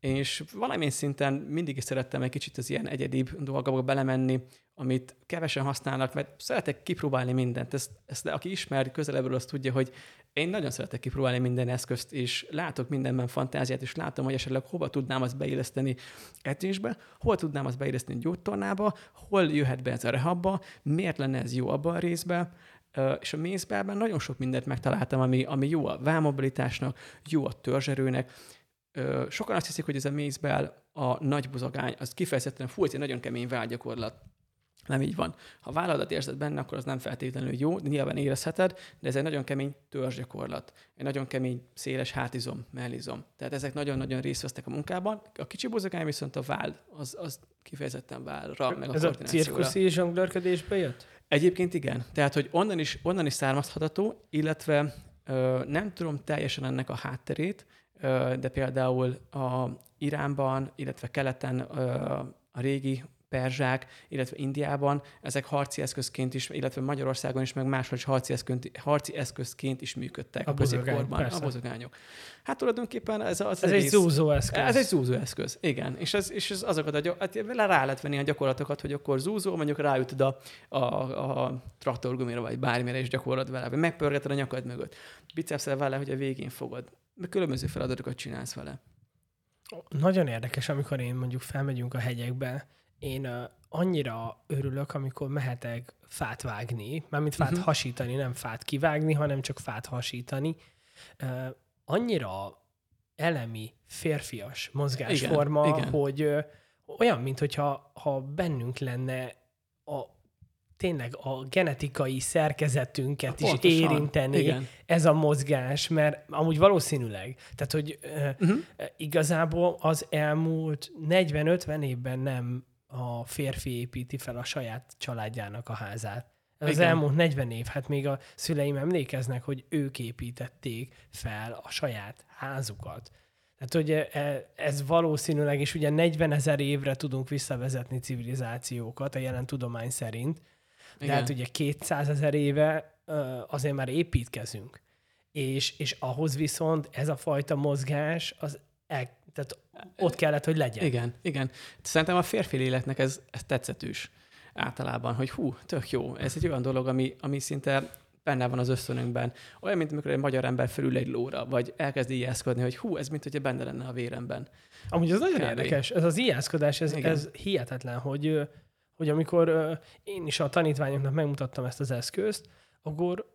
és valamilyen szinten mindig is szerettem egy kicsit az ilyen egyedibb dolgokba belemenni, amit kevesen használnak, mert szeretek kipróbálni mindent. Ezt, ezt aki ismer közelebbről, azt tudja, hogy én nagyon szeretek kipróbálni minden eszközt, és látok mindenben fantáziát, és látom, hogy esetleg hova tudnám azt beilleszteni edzésbe, hol tudnám azt beilleszteni gyógytornába, hol jöhet be ez a rehabba, miért lenne ez jó abban a részben, és a mézbelben nagyon sok mindent megtaláltam, ami, ami jó a vámobilitásnak, jó a törzserőnek. Sokan azt hiszik, hogy ez a mézbel a nagy buzogány, az kifejezetten fú, ez egy nagyon kemény vágyakorlat. Nem így van. Ha válladat érzed benne, akkor az nem feltétlenül jó, de nyilván érezheted, de ez egy nagyon kemény törzsgyakorlat. Egy nagyon kemény, széles hátizom, mellizom. Tehát ezek nagyon-nagyon részt vesznek a munkában. A kicsi buzogány viszont a váll, az, az kifejezetten vállra, meg a Ez a cirkuszi zsonglőrködésbe jött? Egyébként igen. Tehát, hogy onnan is, onnan is származható, illetve ö, nem tudom teljesen ennek a hátterét, ö, de például a Iránban, illetve keleten ö, a régi perzsák, illetve Indiában ezek harci eszközként is, illetve Magyarországon is, meg máshol is harci eszközként, harci eszközként is működtek a, a középkorban. A bozogányok. Hát tulajdonképpen ez az, Ez egész, egy zúzó eszköz. Ez egy zúzó eszköz, igen. És ez, és ez azokat a hát rá lehet venni a gyakorlatokat, hogy akkor zúzó, mondjuk ráütöd a, a, a traktorgumira, vagy bármire, és gyakorlod vele, vagy megpörgeted a nyakad mögött. Bicepszel vele, hogy a végén fogod. Meg különböző feladatokat csinálsz vele. Nagyon érdekes, amikor én mondjuk felmegyünk a hegyekbe, én annyira örülök, amikor mehetek fát vágni, mármint fát uh-huh. hasítani, nem fát kivágni, hanem csak fát hasítani. Annyira elemi, férfias mozgásforma, Igen, igen. hogy olyan, mint hogyha ha bennünk lenne a tényleg a genetikai szerkezetünket is Pontosan. érinteni Igen. ez a mozgás, mert amúgy valószínűleg, tehát hogy uh, Mhm. igazából az elmúlt 40-50 évben nem a férfi építi fel a saját családjának a házát. Ez az Igen. elmúlt 40 év, hát még a szüleim emlékeznek, hogy ők építették fel a saját házukat. Tehát, hogy e- ez valószínűleg, és ugye 40 ezer évre tudunk visszavezetni civilizációkat a jelen tudomány szerint, de Igen. hát ugye 200 ezer éve azért már építkezünk. És, és ahhoz viszont ez a fajta mozgás, az el, tehát ott kellett, hogy legyen. Igen, igen. Szerintem a férfi léleknek ez, ez tetszetős általában, hogy hú, tök jó. Ez egy olyan dolog, ami, ami szinte benne van az ösztönünkben. Olyan, mint amikor egy magyar ember felül egy lóra, vagy elkezd ijeszkodni, hogy hú, ez mint hogyha benne lenne a véremben. Amúgy ez nagyon Kb. érdekes. Ez az ijeszkodás, ez, Igen. ez hihetetlen, hogy, hogy amikor én is a tanítványoknak megmutattam ezt az eszközt, akkor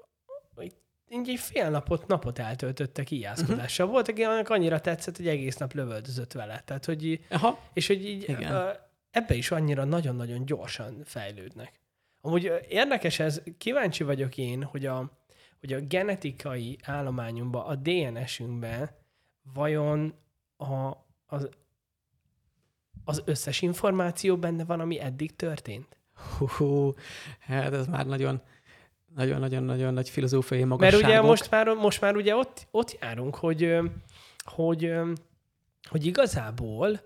így egy fél napot, napot eltöltöttek ijeszkodással. Uh-huh. Volt, akinek annyira tetszett, hogy egész nap lövöldözött vele. Tehát, hogy Aha, És hogy így Igen. ebbe is annyira nagyon-nagyon gyorsan fejlődnek. Amúgy érdekes ez, kíváncsi vagyok én, hogy a, hogy a genetikai állományunkban, a DNS-ünkben vajon a, az, az összes információ benne van, ami eddig történt. hú, hát ez már nagyon, nagyon-nagyon-nagyon nagy filozófiai Mert magasságok. ugye most már, most már ugye ott, ott járunk, hogy, hogy, hogy igazából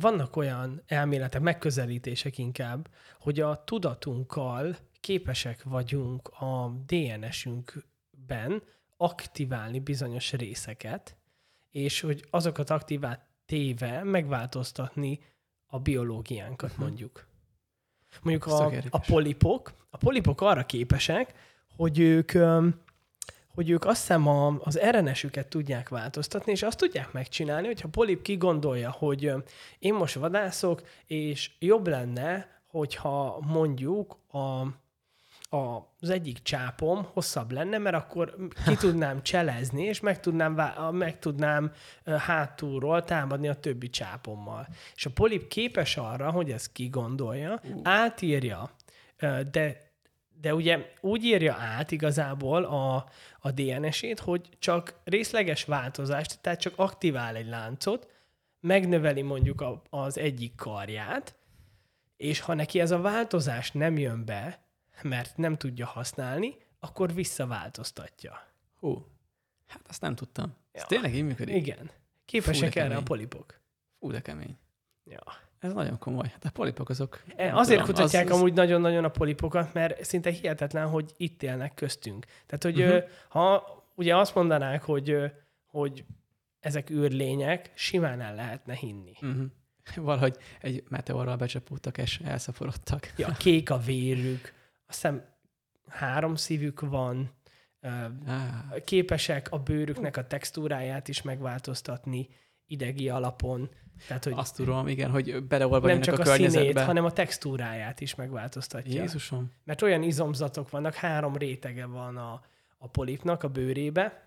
vannak olyan elméletek, megközelítések inkább, hogy a tudatunkkal képesek vagyunk a DNS-ünkben aktiválni bizonyos részeket, és hogy azokat aktivát téve megváltoztatni a biológiánkat Mhm. mondjuk. Mondjuk a, a polipok, a polipok arra képesek, hogy ők, hogy ők azt hiszem a, az RNS-üket tudják változtatni, és azt tudják megcsinálni, hogyha polip kigondolja, hogy én most vadászok, és jobb lenne, hogyha mondjuk a, az egyik csápom hosszabb lenne, mert akkor ki tudnám cselezni, és meg tudnám, vá- meg tudnám hátulról támadni a többi csápommal. És a polip képes arra, hogy ezt kigondolja, Ú. átírja, de de ugye úgy írja át igazából a, a DNS-ét, hogy csak részleges változást, tehát csak aktivál egy láncot, megnöveli mondjuk a, az egyik karját, és ha neki ez a változás nem jön be, mert nem tudja használni, akkor visszaváltoztatja. Hú, hát azt nem tudtam. Ez Ja. tényleg így működik? Igen. Képesek erre a polipok. Fú, de kemény. Ja. Ez nagyon komoly. Hát a polipok azok... E, Azért tudom, kutatják az- az- amúgy nagyon-nagyon a polipokat, mert szinte hihetetlen, hogy itt élnek köztünk. Tehát, hogy uh-huh. ha ugye azt mondanák, hogy, hogy ezek űrlények, simán el lehetne hinni. Uh-huh. Valahogy egy meteorral becsapódtak és elszaporodtak. Ja, kék a vérük, azt hiszem három szívük van, képesek a bőrüknek a textúráját is megváltoztatni idegi alapon. Tehát, hogy azt tudom, igen, hogy nem beleolvadjanak csak a a, színét, hanem a textúráját is megváltoztatja. Jézusom. Mert olyan izomzatok vannak, három rétege van a, a polipnak a bőrébe,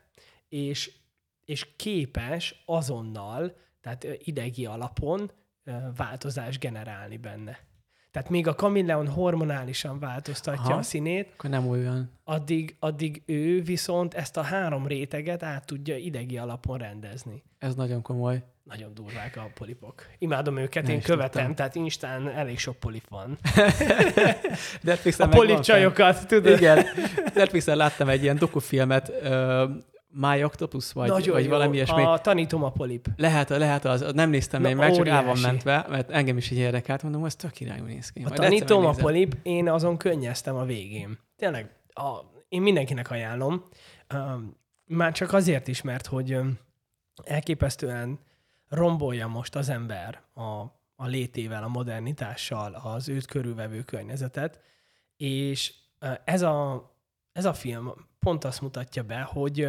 és, és képes azonnal, tehát idegi alapon változást generálni benne. Tehát még a kamilleon hormonálisan változtatja Aha. a színét, Akkor nem olyan. addig, addig ő viszont ezt a három réteget át tudja idegi alapon rendezni. Ez nagyon komoly. Nagyon durvák a polipok. Imádom őket, Nem én követem, tudtam. tehát Instán elég sok polip van. Netflixen A polip csajokat, tudod? Igen. Netflixen láttam egy ilyen dokufilmet, My Octopus, vagy, Nagyon vagy jó. valami ilyesmi. A tanítom a polip. Lehet, lehet az, nem néztem Na, még meg, csak el van mentve, mert engem is így érdekelt, mondom, ez tök irányú néz ki. A tanítom a polip, én azon könnyeztem a végén. Tényleg, a, én mindenkinek ajánlom. Um, már csak azért is, mert hogy um, elképesztően rombolja most az ember a, a létével, a modernitással az őt körülvevő környezetet, és uh, ez a, ez a film pont azt mutatja be, hogy,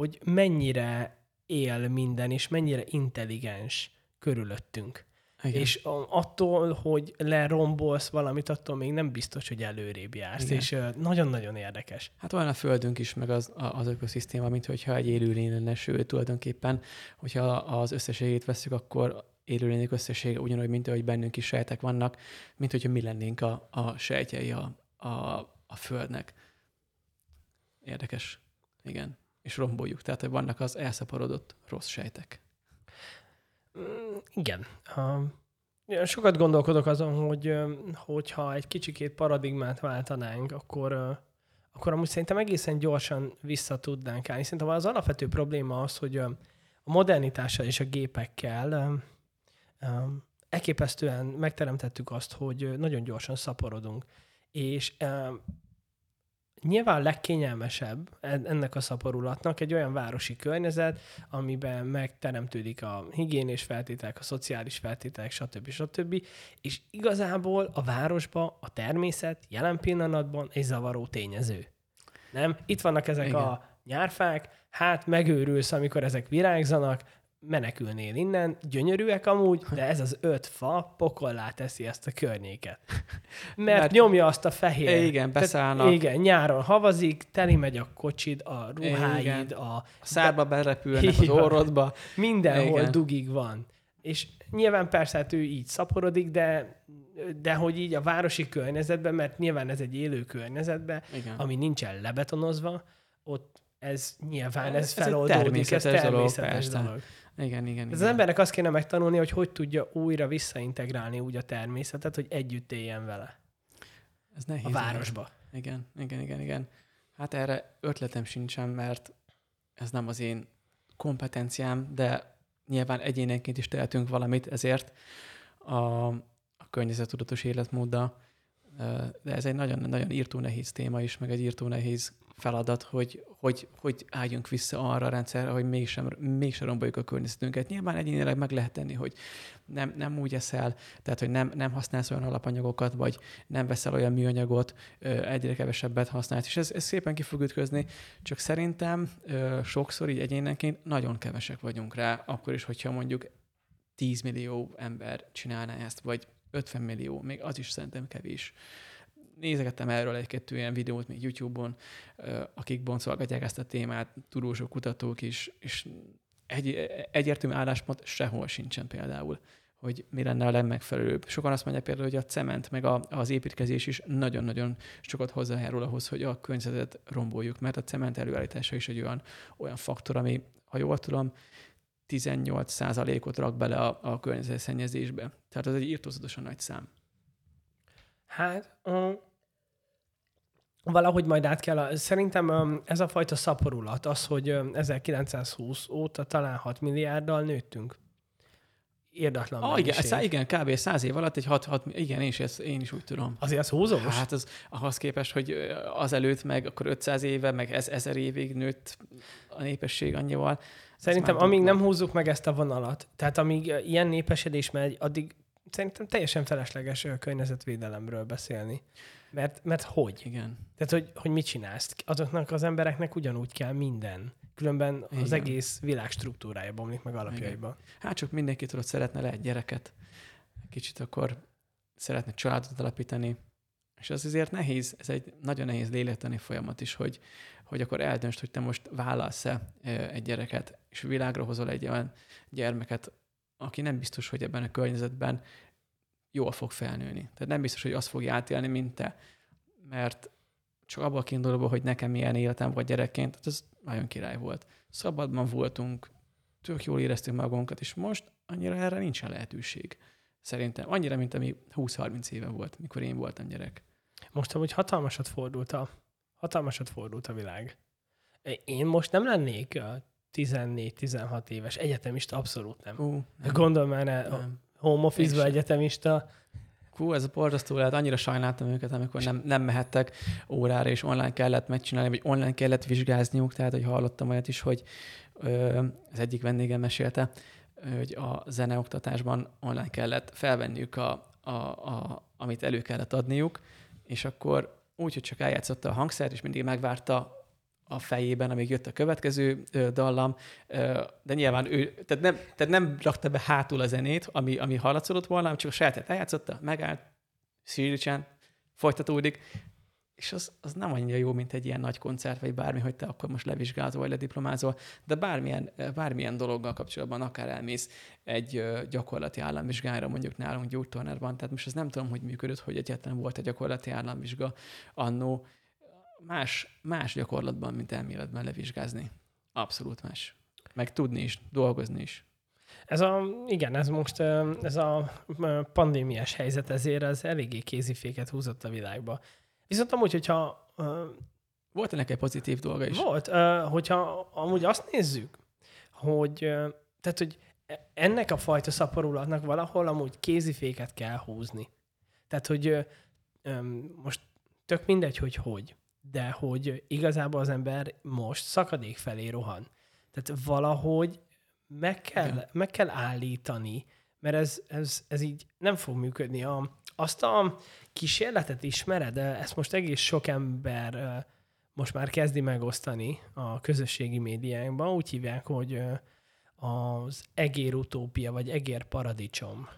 hogy mennyire él minden, és mennyire intelligens körülöttünk. Igen. És attól, hogy lerombolsz valamit, attól még nem biztos, hogy előrébb jársz. Igen. És nagyon-nagyon érdekes. Hát olyan a Földünk is, meg az, az ökoszisztéma, mint hogyha egy élőlény lenne, sőt, tulajdonképpen, hogyha az összességét veszük, akkor élőlények összessége ugyanúgy, mint ahogy bennünk is sejtek vannak, mint hogyha mi lennénk a, a sejtjei a, a, a Földnek. Érdekes. Igen. És romboljuk. Tehát, hogy vannak az elszaporodott rossz sejtek. Mm, igen. Sokat gondolkodok azon, hogy hogyha egy kicsikét paradigmát váltanánk, akkor, akkor amúgy szerintem egészen gyorsan vissza tudnánk állni. Szerintem az alapvető probléma az, hogy a modernitással és a gépekkel elképesztően megteremtettük azt, hogy nagyon gyorsan szaporodunk. És Nyilván legkényelmesebb ennek a szaporulatnak egy olyan városi környezet, amiben megteremtődik a higiénés feltételek, a szociális feltételek, stb. stb. És igazából a városba a természet jelen pillanatban egy zavaró tényező. Nem? Itt vannak ezek Igen. a nyárfák, hát megőrülsz, amikor ezek virágzanak, menekülnél innen, gyönyörűek amúgy, de ez az öt fa pokollá teszi ezt a környéket. Mert, Mert nyomja azt a fehér. Igen, beszállnak. Tehát, igen, nyáron havazik, teli megy a kocsid, a ruháid, igen. a... a szárba berepülnek az orrodba. Mindenhol igen. dugig van. És nyilván persze hát ő így szaporodik, de de hogy így a városi környezetben, mert nyilván ez egy élő környezetben, igen. ami nincsen lebetonozva, ott ez nyilván ez, ez feloldódik, ez természetes dolog. dolog. Igen, igen. Ez igen. az embernek azt kéne megtanulni, hogy hogy tudja újra visszaintegrálni úgy a természetet, hogy együtt éljen vele. Ez nehéz. A városba. Igen, igen, igen, igen. Hát erre ötletem sincsen, mert ez nem az én kompetenciám, de nyilván egyénenként is tehetünk valamit ezért a, a környezetudatos életmóddal. De ez egy nagyon-nagyon írtó nehéz téma is, meg egy írtó nehéz feladat, hogy, hogy, hogy álljunk vissza arra a rendszerre, hogy mégsem, mégsem romboljuk a környezetünket. Nyilván egyénileg meg lehet tenni, hogy nem, nem úgy eszel, tehát hogy nem, nem használsz olyan alapanyagokat, vagy nem veszel olyan műanyagot, egyre kevesebbet használsz, és ez, ez szépen ki fog ütközni, csak szerintem sokszor így egyénenként nagyon kevesek vagyunk rá, akkor is, hogyha mondjuk 10 millió ember csinálná ezt, vagy 50 millió, még az is szerintem kevés nézegettem erről egy-kettő ilyen videót még YouTube-on, akik boncolgatják ezt a témát, tudósok, kutatók is, és egy, egyértelmű álláspont sehol sincsen például hogy mi lenne a legmegfelelőbb. Sokan azt mondják például, hogy a cement, meg a, az építkezés is nagyon-nagyon sokat hozzájárul ahhoz, hogy a környezetet romboljuk, mert a cement előállítása is egy olyan, olyan faktor, ami, ha jól tudom, 18%-ot rak bele a, a környezetszennyezésbe. Tehát az egy írtózatosan nagy szám. Hát, valahogy majd át kell. Szerintem ez a fajta szaporulat, az, hogy 1920 óta talán 6 milliárddal nőttünk. Érdatlan ah, igen, szá, igen, kb. 100 év alatt egy 6, 6 igen, én is, ezt, én is úgy tudom. Azért az húzós? Hát az, ahhoz képest, hogy azelőtt meg akkor 500 éve, meg ez, 1000 évig nőtt a népesség annyival. Szerintem amíg nem húzzuk meg ezt a vonalat, tehát amíg ilyen népesedés megy, addig szerintem teljesen felesleges környezetvédelemről beszélni. Mert, mert hogy? Igen. Tehát, hogy, hogy mit csinálsz? Azoknak az embereknek ugyanúgy kell minden. Különben Igen. az egész világ struktúrája bomlik meg alapjaiban. Igen. Hát csak mindenki tudod, szeretne le egy gyereket. Kicsit akkor szeretne családot alapítani. És az azért nehéz, ez egy nagyon nehéz lélektani folyamat is, hogy, hogy akkor eldöntsd, hogy te most válasz-e egy gyereket, és világra hozol egy olyan gyermeket, aki nem biztos, hogy ebben a környezetben jól fog felnőni. Tehát nem biztos, hogy azt fogja átélni, mint te. Mert csak abban kiindulva, hogy nekem milyen életem volt gyerekként, hát ez nagyon király volt. Szabadban voltunk, tök jól éreztünk magunkat, és most annyira erre nincsen lehetőség. Szerintem annyira, mint ami 20-30 éve volt, mikor én voltam gyerek. Most amúgy hatalmasat fordult a, hatalmasat fordult a világ. Én most nem lennék 14-16 éves egyetemista, abszolút nem. Uh, nem. Gondolom már nem. Home office egyetemista. Hú, ez a borzasztó lehet, annyira sajnáltam őket, amikor nem, nem mehettek órára, és online kellett megcsinálni, vagy online kellett vizsgázniuk, tehát hogy hallottam olyat is, hogy ö, az egyik vendégem mesélte, hogy a zeneoktatásban online kellett felvenniük, a, a, a, amit elő kellett adniuk, és akkor úgy, hogy csak eljátszotta a hangszert, és mindig megvárta a fejében, amíg jött a következő dallam, de nyilván ő, tehát nem, tehát nem rakta be hátul a zenét, ami, ami hallatszódott volna, hanem csak a sajátját eljátszotta, megállt, Siricsán, folytatódik, és az, az nem annyira jó, mint egy ilyen nagy koncert, vagy bármi, hogy te akkor most levizsgázol, vagy lediplomázol, de bármilyen, bármilyen dologgal kapcsolatban akár elmész egy gyakorlati államvizsgára, mondjuk nálunk gyógytornárban, tehát most ez nem tudom, hogy működött, hogy egyetlen volt egy gyakorlati államvizsga annó, más, más gyakorlatban, mint elméletben levizsgázni. Abszolút más. Meg tudni is, dolgozni is. Ez a, igen, ez most ez a pandémiás helyzet ezért az eléggé kéziféket húzott a világba. Viszont amúgy, hogyha... Volt ennek egy pozitív dolga is? Volt. Hogyha amúgy azt nézzük, hogy, tehát, hogy ennek a fajta szaporulatnak valahol amúgy kéziféket kell húzni. Tehát, hogy most tök mindegy, hogy hogy, de hogy igazából az ember most szakadék felé rohan. Tehát valahogy meg kell, meg kell állítani, mert ez, ez, ez így nem fog működni. A, azt a kísérletet ismered, de ezt most egész sok ember most már kezdi megosztani a közösségi médiákban. Úgy hívják, hogy az egér utópia, vagy egér paradicsom.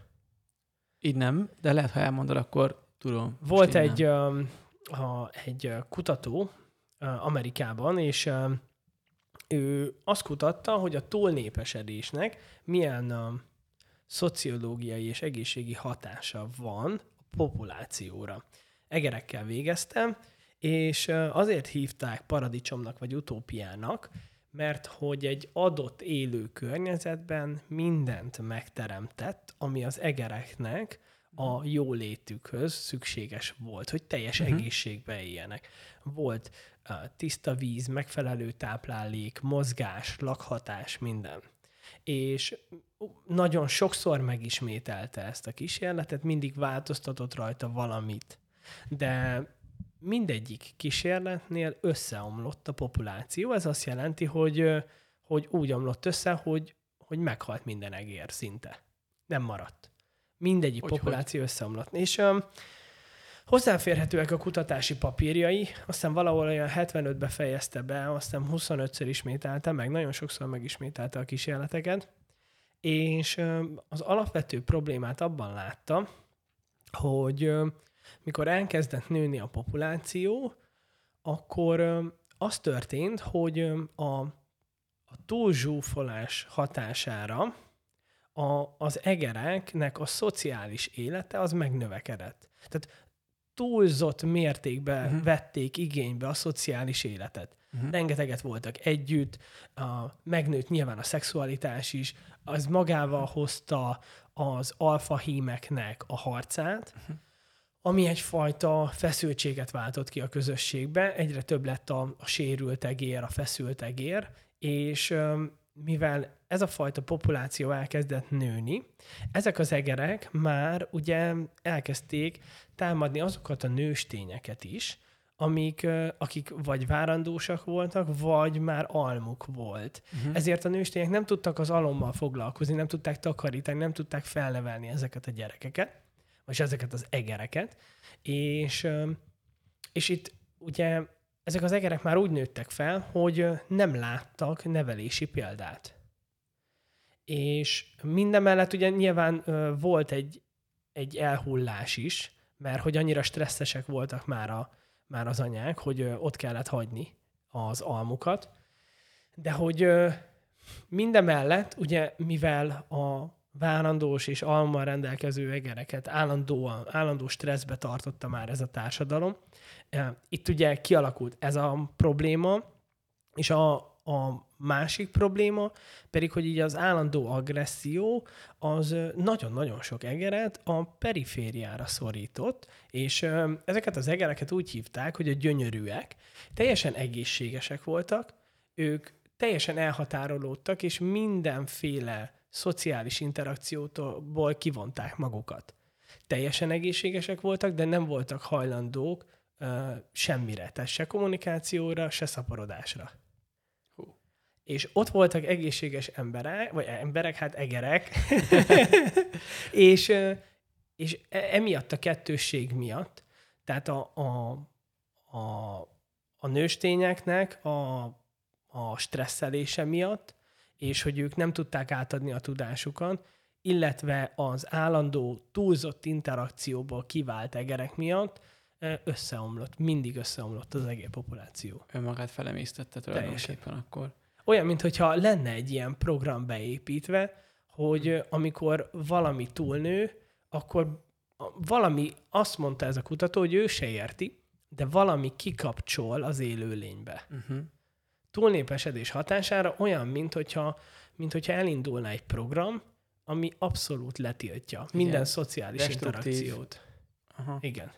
Így nem, de lehet, ha elmondod, akkor tudom. Volt egy, a, egy kutató Amerikában, és ő azt kutatta, hogy a túlnépesedésnek milyen a szociológiai és egészségi hatása van a populációra. Egerekkel végeztem, és azért hívták paradicsomnak vagy utópiának, mert hogy egy adott élő környezetben mindent megteremtett, ami az egereknek a jólétükhöz szükséges volt, hogy teljes uh-huh. egészségbe éljenek. Volt uh, tiszta víz, megfelelő táplálék, mozgás, lakhatás, minden. És nagyon sokszor megismételte ezt a kísérletet, mindig változtatott rajta valamit. De mindegyik kísérletnél összeomlott a populáció. Ez azt jelenti, hogy, hogy úgy omlott össze, hogy, hogy meghalt minden egér szinte. Nem maradt. Mindegyik hogy, populáció hogy? összeomlott. És um, hozzáférhetőek a kutatási papírjai, aztán valahol olyan 75-be fejezte be, aztán 25-ször ismételte, meg nagyon sokszor megismételte a kísérleteket, és um, az alapvető problémát abban látta, hogy um, mikor elkezdett nőni a populáció, akkor um, az történt, hogy a, a túlzsúfolás hatására a, az egereknek a szociális élete az megnövekedett. Tehát túlzott mértékben uh-huh. vették igénybe a szociális életet. Uh-huh. Rengeteget voltak együtt, a, megnőtt nyilván a szexualitás is, az magával hozta az alfa hímeknek a harcát, uh-huh. ami egyfajta feszültséget váltott ki a közösségbe, egyre több lett a, a sérült egér, a feszült egér, és mivel ez a fajta populáció elkezdett nőni, ezek az egerek már ugye elkezdték támadni azokat a nőstényeket is, amik, akik vagy várandósak voltak, vagy már almuk volt. Uh-huh. Ezért a nőstények nem tudtak az alommal foglalkozni, nem tudták takarítani, nem tudták felnevelni ezeket a gyerekeket, vagy ezeket az egereket, és, és itt ugye ezek az egerek már úgy nőttek fel, hogy nem láttak nevelési példát. És minden mellett ugye nyilván volt egy, egy elhullás is, mert hogy annyira stresszesek voltak már, a, már az anyák, hogy ott kellett hagyni az almukat. De hogy minden mellett, ugye mivel a várandós és alma rendelkező egereket állandóan, állandó stresszbe tartotta már ez a társadalom, itt ugye kialakult ez a probléma, és a, a másik probléma pedig, hogy így az állandó agresszió az nagyon-nagyon sok egeret a perifériára szorított, és ezeket az egereket úgy hívták, hogy a gyönyörűek. Teljesen egészségesek voltak, ők teljesen elhatárolódtak, és mindenféle szociális interakcióból kivonták magukat. Teljesen egészségesek voltak, de nem voltak hajlandók semmire, tehát se kommunikációra, se szaporodásra. Hú. És ott voltak egészséges emberek, vagy emberek, hát egerek, és, és e, emiatt a kettősség miatt, tehát a, a, a, a nőstényeknek a, a stresszelése miatt, és hogy ők nem tudták átadni a tudásukat, illetve az állandó túlzott interakcióból kivált egerek miatt összeomlott, mindig összeomlott az egész populáció. Önmagát felemésztette tulajdonképpen akkor. Olyan, mintha lenne egy ilyen program beépítve, hogy amikor valami túlnő, akkor valami, azt mondta ez a kutató, hogy ő se érti, de valami kikapcsol az élőlénybe. Uh-huh. Túlnépesedés hatására olyan, mint hogyha, mint hogyha elindulna egy program, ami abszolút letiltja Igen. minden szociális Destruktív. interakciót. Aha. Igen.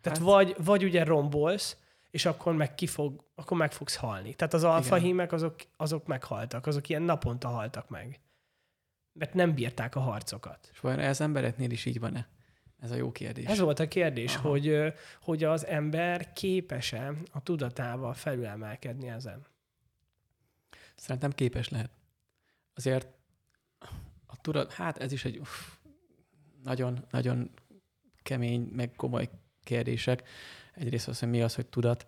Tehát hát... vagy, vagy ugye rombolsz, és akkor meg, kifog, akkor meg fogsz halni. Tehát az alfahímek azok, azok meghaltak, azok ilyen naponta haltak meg. Mert nem bírták a harcokat. És vajon ez embereknél is így van-e? Ez a jó kérdés. Ez volt a kérdés, hogy, hogy az ember képes-e a tudatával felülemelkedni ezen. Szerintem képes lehet. Azért a tudat, hát ez is egy nagyon, nagyon kemény, meg komoly kérdések. Egyrészt az, hogy mi az, hogy tudat.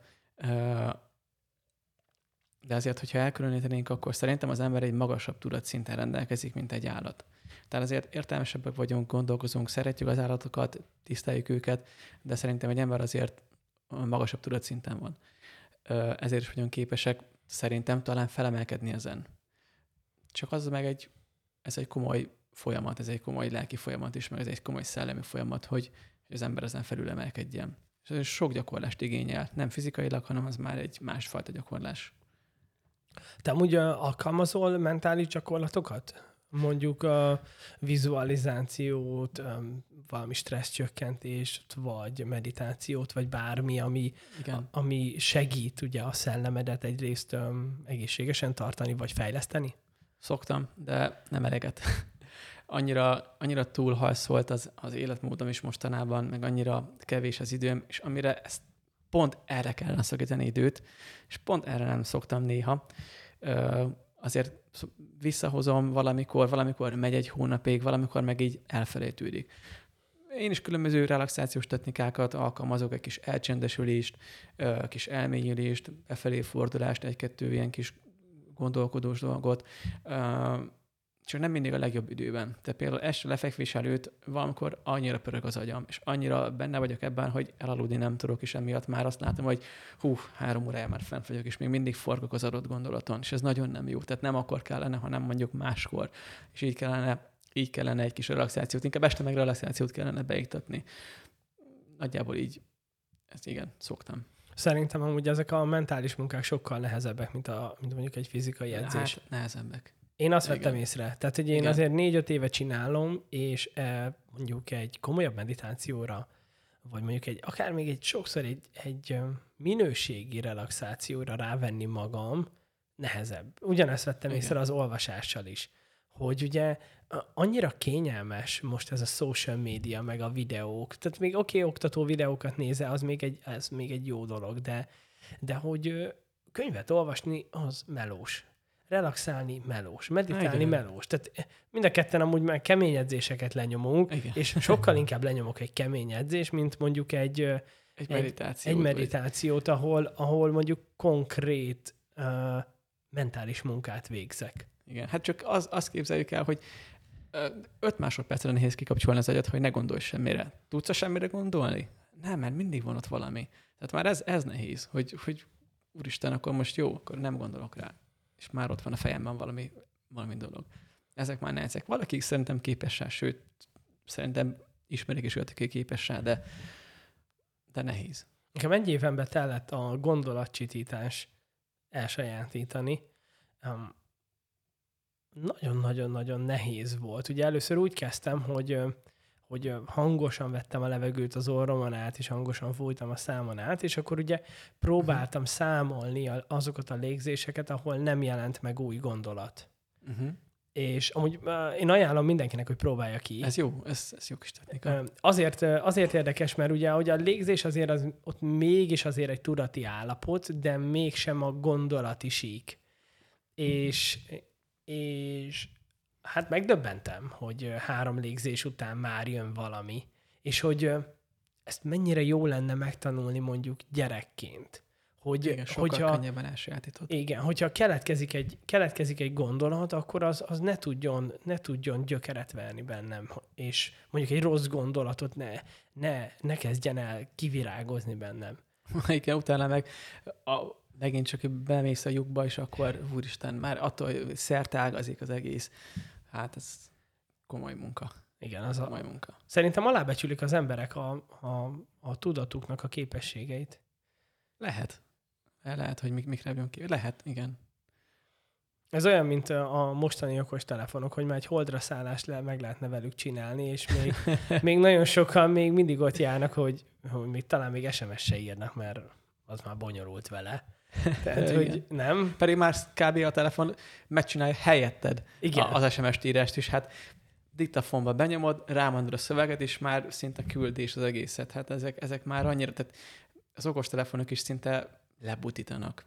De azért, hogyha elkülönítenénk, akkor szerintem az ember egy magasabb tudatszinten rendelkezik, mint egy állat. Tehát azért értelmesebbek vagyunk, gondolkozunk, szeretjük az állatokat, tiszteljük őket, de szerintem egy ember azért magasabb tudatszinten van. Ezért is vagyunk képesek szerintem talán felemelkedni ezen. Csak az meg egy, ez egy komoly folyamat, ez egy komoly lelki folyamat is, meg ez egy komoly szellemi folyamat, hogy az ember ezen felül emelkedjen. És ez sok gyakorlást igényel, nem fizikailag, hanem az már egy másfajta gyakorlás. Te amúgy alkalmazol mentális gyakorlatokat? Mondjuk a vizualizációt, valami stresszcsökkentést, vagy meditációt, vagy bármi, ami, Igen. ami segít ugye a szellemedet egyrészt um, egészségesen tartani, vagy fejleszteni? Szoktam, de nem eleget. annyira, annyira túlhajszolt az, az életmódom is mostanában, meg annyira kevés az időm, és amire ezt pont erre kellene szakítani időt, és pont erre nem szoktam néha azért visszahozom valamikor, valamikor megy egy hónapig, valamikor meg így elfelejtődik. Én is különböző relaxációs technikákat alkalmazok, egy kis elcsendesülést, kis elmélyülést, befelé fordulást, egy-kettő ilyen kis gondolkodós dolgot csak nem mindig a legjobb időben. Tehát például este lefekvés előtt valamikor annyira pörög az agyam, és annyira benne vagyok ebben, hogy elaludni nem tudok, és emiatt már azt látom, hogy hú, három órája már fent vagyok, és még mindig forgok az adott gondolaton, és ez nagyon nem jó. Tehát nem akkor kellene, hanem mondjuk máskor. És így kellene, így kellene egy kis relaxációt, inkább este meg relaxációt kellene beiktatni. Nagyjából így, ezt igen, szoktam. Szerintem amúgy ezek a mentális munkák sokkal nehezebbek, mint, a, mint mondjuk egy fizikai edzés. Hát, nehezebbek. Én azt Igen. vettem észre. Tehát, hogy én Igen. azért négy-öt éve csinálom, és e, mondjuk egy komolyabb meditációra, vagy mondjuk egy, akár még egy sokszor egy, egy minőségi relaxációra rávenni magam, nehezebb. Ugyanezt vettem Igen. észre az olvasással is, hogy ugye annyira kényelmes most ez a social media, meg a videók. Tehát még oké, okay, oktató videókat nézel, az még egy, ez még egy jó dolog, de, de hogy könyvet olvasni, az melós relaxálni melós, meditálni Igen. melós. Tehát eh, mind a ketten amúgy már kemény edzéseket lenyomunk, Igen. és sokkal inkább lenyomok egy kemény edzés, mint mondjuk egy, egy meditációt, egy meditációt ahol, ahol mondjuk konkrét uh, mentális munkát végzek. Igen, hát csak az, azt képzeljük el, hogy öt másodpercre nehéz kikapcsolni az agyat, hogy ne gondolj semmire. Tudsz a semmire gondolni? Nem, mert mindig van ott valami. Tehát már ez, ez nehéz, hogy, hogy úristen, akkor most jó, akkor nem gondolok rá és már ott van a fejemben valami, valami dolog. Ezek már nehezek. Valaki szerintem képes rá, sőt, szerintem ismerik is olyat, aki képes rá, de, de nehéz. Nekem egy éven betellett a gondolatcsitítás elsajátítani. Um, nagyon-nagyon-nagyon nehéz volt. Ugye először úgy kezdtem, hogy hogy hangosan vettem a levegőt az orromon át, és hangosan fújtam a számon át, és akkor ugye próbáltam uh-huh. számolni azokat a légzéseket, ahol nem jelent meg új gondolat. Uh-huh. És amúgy én ajánlom mindenkinek, hogy próbálja ki. Ez jó, ez, ez jó kis technika. Azért, azért érdekes, mert ugye hogy a légzés azért az, ott mégis azért egy tudati állapot, de mégsem a gondolati sík. És, és hát megdöbbentem, hogy három légzés után már jön valami, és hogy ezt mennyire jó lenne megtanulni mondjuk gyerekként, hogy, Igen, sokkal hogyha, könnyebben elsajátított. igen, hogyha keletkezik egy, keletkezik egy gondolat, akkor az, az ne, tudjon, ne tudjon gyökeret verni bennem, és mondjuk egy rossz gondolatot ne, ne, ne kezdjen el kivirágozni bennem. Igen, utána meg a, megint csak bemész a lyukba, és akkor úristen, már attól hogy szerte ágazik az egész. Hát ez komoly munka. Igen, az a, Komoly munka. szerintem alábecsülik az emberek a, a, a tudatuknak a képességeit. Lehet. Lehet, hogy mik, mikre jön ki. Lehet, igen. Ez olyan, mint a mostani okos telefonok, hogy már egy holdra szállást le, meg lehetne velük csinálni, és még, még nagyon sokan még mindig ott járnak, hogy, hogy még talán még SMS se írnak, mert az már bonyolult vele. Tehát, Igen. hogy nem. Pedig már kb. a telefon megcsinálja helyetted Igen. az SMS-t írást is. Hát diktafonba benyomod, rámondod a szöveget, és már szinte küldés az egészet. Hát ezek, ezek már annyira, tehát az okostelefonok is szinte lebutítanak.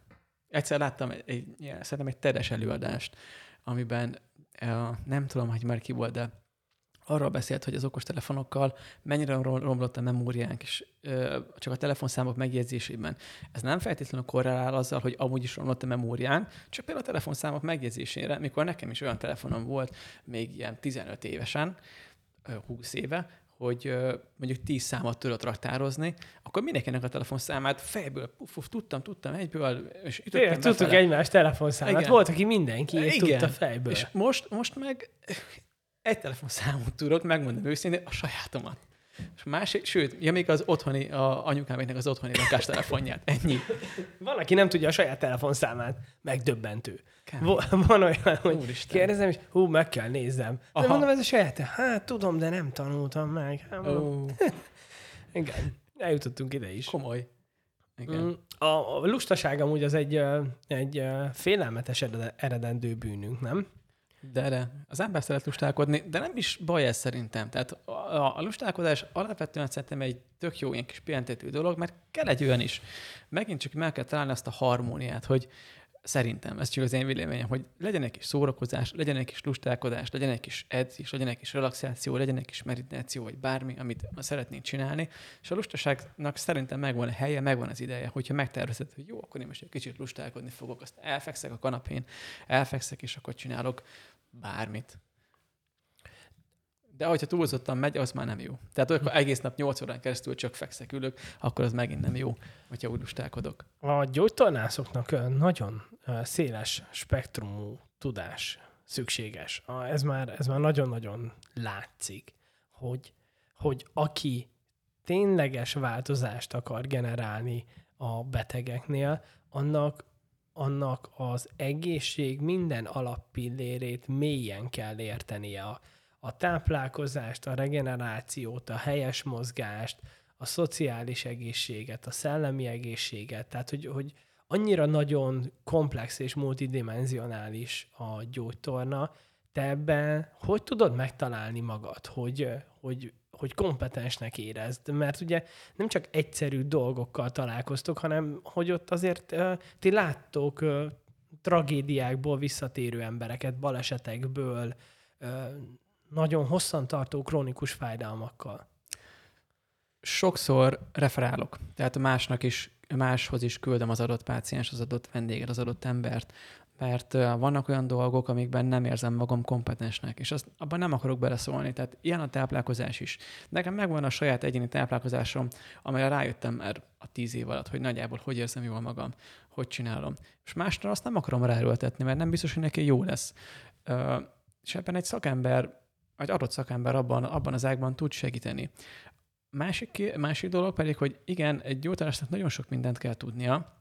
Egyszer láttam egy, egy szerintem egy tedes előadást, amiben uh, nem tudom, hogy már ki volt, de arról beszélt, hogy az okostelefonokkal mennyire rom- romlott a memóriánk, és ö, csak a telefonszámok megjegyzésében. Ez nem feltétlenül korrelál azzal, hogy amúgy is romlott a memórián, csak például a telefonszámok megjegyzésére, mikor nekem is olyan telefonom volt, még ilyen 15 évesen, ö, 20 éve, hogy mondjuk 10 számot tudott raktározni, akkor mindenkinek a telefonszámát fejből, puf, puf, tudtam, tudtam egyből, és ütöttem tudtuk befele. egymás telefonszámát. Igen. Volt, aki mindenki Igen. tudta fejből. És most, most meg egy telefonszámot tudok, megmondom őszintén, a sajátomat. És másik, sőt, ja, még az otthoni, a anyukáméknek az otthoni lakástelefonját. Ennyi. Van, aki nem tudja a saját telefonszámát. Megdöbbentő. Vo- Van olyan, hogy Úristen. kérdezem, és hú, meg kell nézzem. De Aha. mondom, ez a saját. Hát tudom, de nem tanultam meg. Hát, Ó, Igen, eljutottunk ide is. komoly. Igen. Mm, A, a lustaság amúgy az egy, egy félelmetes ered- eredendő bűnünk, nem? De, de az ember szeret lustálkodni, de nem is baj ez szerintem. Tehát a, a, lustálkodás alapvetően szerintem egy tök jó ilyen kis pihentető dolog, mert kell egy olyan is. Megint csak meg kell találni azt a harmóniát, hogy szerintem, ez csak az én véleményem, hogy legyen egy kis szórakozás, legyen egy kis lustálkodás, legyen egy kis edzés, legyen egy kis relaxáció, legyen egy kis meditáció, vagy bármi, amit szeretnénk csinálni. És a lustaságnak szerintem megvan a helye, megvan az ideje, hogyha megtervezed, hogy jó, akkor én most egy kicsit lustálkodni fogok, azt elfekszek a kanapén, elfekszek, és akkor csinálok bármit. De hogyha túlzottan megy, az már nem jó. Tehát akkor egész nap 8 órán keresztül csak fekszek, ülök, akkor az megint nem jó, hogyha úgy lustálkodok. A gyógytornászoknak nagyon széles spektrumú tudás szükséges. Ez már, ez már nagyon-nagyon látszik, hogy, hogy aki tényleges változást akar generálni a betegeknél, annak, annak az egészség minden alappillérét mélyen kell értenie. A, a táplálkozást, a regenerációt, a helyes mozgást, a szociális egészséget, a szellemi egészséget, tehát hogy, hogy annyira nagyon komplex és multidimensionális a gyógytorna, te ebben hogy tudod megtalálni magad, hogy, hogy, hogy kompetensnek érezd? Mert ugye nem csak egyszerű dolgokkal találkoztok, hanem hogy ott azért ti láttok ö, tragédiákból visszatérő embereket, balesetekből, nagyon hosszantartó krónikus fájdalmakkal. Sokszor referálok, tehát másnak is, máshoz is küldöm az adott páciens, az adott vendéget, az adott embert, mert vannak olyan dolgok, amikben nem érzem magam kompetensnek, és azt, abban nem akarok beleszólni. Tehát ilyen a táplálkozás is. Nekem megvan a saját egyéni táplálkozásom, amelyre rájöttem már a tíz év alatt, hogy nagyjából hogy érzem jól magam, hogy csinálom. És másra azt nem akarom ráerőltetni, mert nem biztos, hogy neki jó lesz. És ebben egy szakember, egy adott szakember abban, abban az ágban tud segíteni. Másik, másik dolog pedig, hogy igen, egy gyógytornásnak nagyon sok mindent kell tudnia,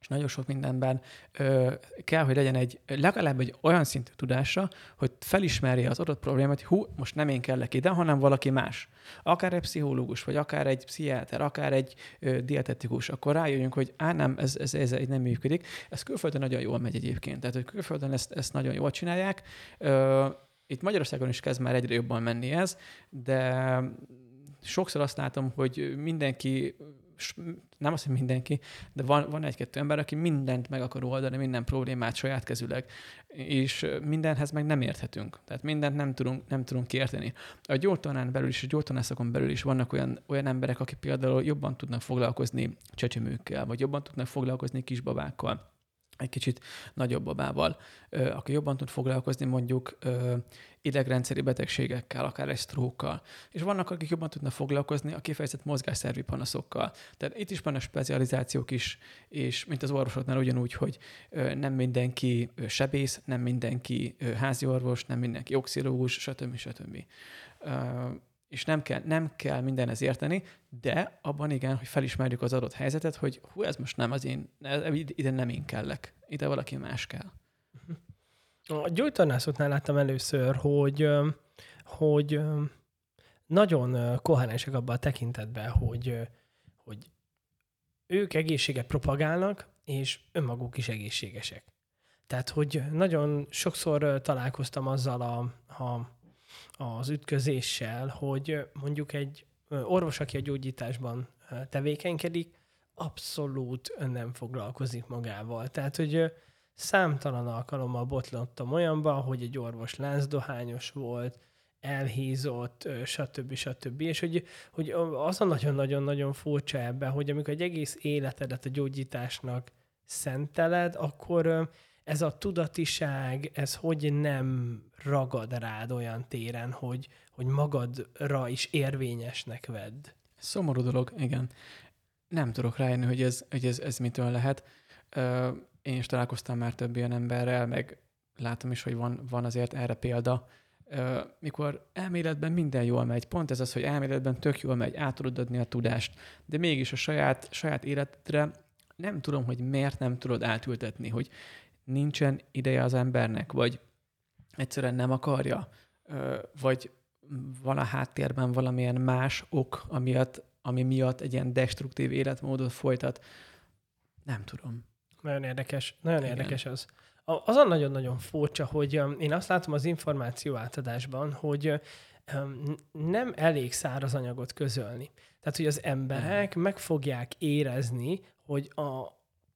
és nagyon sok mindenben ö, kell, hogy legyen egy legalább egy olyan szintű tudása, hogy felismerje az adott problémát, hogy hú, most nem én kellek ide, hanem valaki más. Akár egy pszichológus, vagy akár egy pszichiáter, akár egy ö, dietetikus, akkor rájöjjünk, hogy á, nem, ez, ez, ez így nem működik. Ez külföldön nagyon jól megy egyébként. Tehát, hogy külföldön ezt, ezt nagyon jól csinálják. Ö, itt Magyarországon is kezd már egyre jobban menni ez, de sokszor azt látom, hogy mindenki nem azt, hogy mindenki, de van, van egy-kettő ember, aki mindent meg akar oldani, minden problémát saját kezüleg, és mindenhez meg nem érthetünk. Tehát mindent nem tudunk, nem tudunk érteni. A gyógytornán belül is, a gyógytornászakon belül is vannak olyan, olyan emberek, akik például jobban tudnak foglalkozni csecsemőkkel, vagy jobban tudnak foglalkozni kisbabákkal egy kicsit nagyobb babával, aki jobban tud foglalkozni mondjuk idegrendszeri betegségekkel, akár egy sztrókkal. És vannak, akik jobban tudnak foglalkozni a kifejezett mozgásszervi panaszokkal. Tehát itt is vannak specializációk is, és mint az orvosoknál ugyanúgy, hogy nem mindenki sebész, nem mindenki házi orvos, nem mindenki oxilógus, stb. stb és nem kell, nem kell mindenhez érteni, de abban igen, hogy felismerjük az adott helyzetet, hogy hú, ez most nem az én, ide nem én kellek, ide valaki más kell. A gyógytornászoknál láttam először, hogy, hogy nagyon koherensek abban a tekintetben, hogy, hogy ők egészséget propagálnak, és önmaguk is egészségesek. Tehát, hogy nagyon sokszor találkoztam azzal a, a az ütközéssel, hogy mondjuk egy orvos, aki a gyógyításban tevékenykedik, abszolút nem foglalkozik magával. Tehát, hogy számtalan alkalommal botlottam olyanba, hogy egy orvos láncdohányos volt, elhízott, stb. stb. És hogy, hogy az a nagyon-nagyon-nagyon furcsa ebben, hogy amikor egy egész életedet a gyógyításnak szenteled, akkor ez a tudatiság, ez hogy nem ragad rád olyan téren, hogy, hogy magadra is érvényesnek vedd? Szomorú dolog, igen. Nem tudok rájönni, hogy ez, hogy ez, ez mitől lehet. Én is találkoztam már több ilyen emberrel, meg látom is, hogy van, van azért erre példa, mikor elméletben minden jól megy. Pont ez az, hogy elméletben tök jól megy, át tudod adni a tudást, de mégis a saját, saját életre nem tudom, hogy miért nem tudod átültetni, hogy nincsen ideje az embernek, vagy egyszerűen nem akarja, vagy van a háttérben valamilyen más ok, amiatt, ami miatt egy ilyen destruktív életmódot folytat. Nem tudom. Nagyon érdekes, nagyon Igen. érdekes az. Azon nagyon-nagyon furcsa, hogy én azt látom az információ átadásban, hogy nem elég száraz anyagot közölni. Tehát, hogy az emberek meg fogják érezni, hogy a,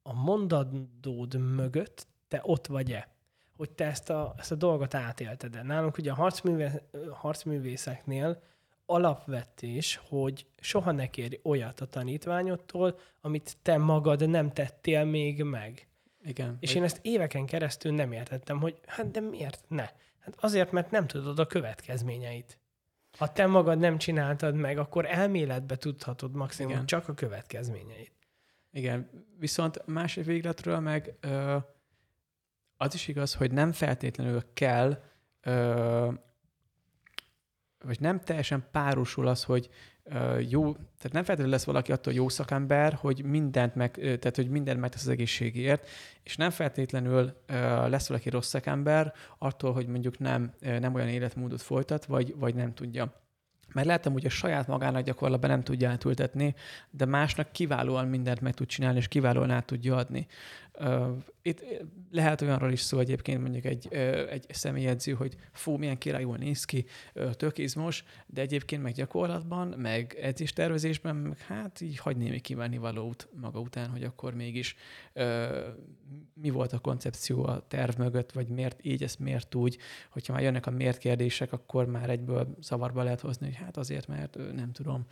a mondatdód mögött te ott vagy-e, hogy te ezt a, ezt a dolgot átélted -e. Nálunk ugye a harcművé, harcművészeknél alapvetés, hogy soha ne kérj olyat a tanítványodtól, amit te magad nem tettél még meg. Igen. És vagy... én ezt éveken keresztül nem értettem, hogy hát de miért ne? Hát azért, mert nem tudod a következményeit. Ha te magad nem csináltad meg, akkor elméletbe tudhatod maximum Igen. csak a következményeit. Igen, viszont másik végletről meg ö, az is igaz, hogy nem feltétlenül kell, ö, vagy nem teljesen párosul az, hogy ö, jó, tehát nem feltétlenül lesz valaki attól jó szakember, hogy mindent meg, tehát hogy mindent megtesz az egészségért, és nem feltétlenül ö, lesz valaki rossz szakember attól, hogy mondjuk nem, nem olyan életmódot folytat, vagy, vagy nem tudja. Mert lehetem, hogy a saját magának gyakorlatban nem tudja átültetni, de másnak kiválóan mindent meg tud csinálni, és kiválóan át tudja adni. Itt lehet olyanról is szó egyébként mondjuk egy, egy személyedző, hogy fú, milyen királyul néz ki, tök de egyébként meg gyakorlatban, meg edzéstervezésben, meg hát így hagy némi kívánni valót maga után, hogy akkor mégis mi volt a koncepció a terv mögött, vagy miért így, ezt miért úgy, hogyha már jönnek a miért kérdések, akkor már egyből zavarba lehet hozni, hogy hát azért, mert nem tudom.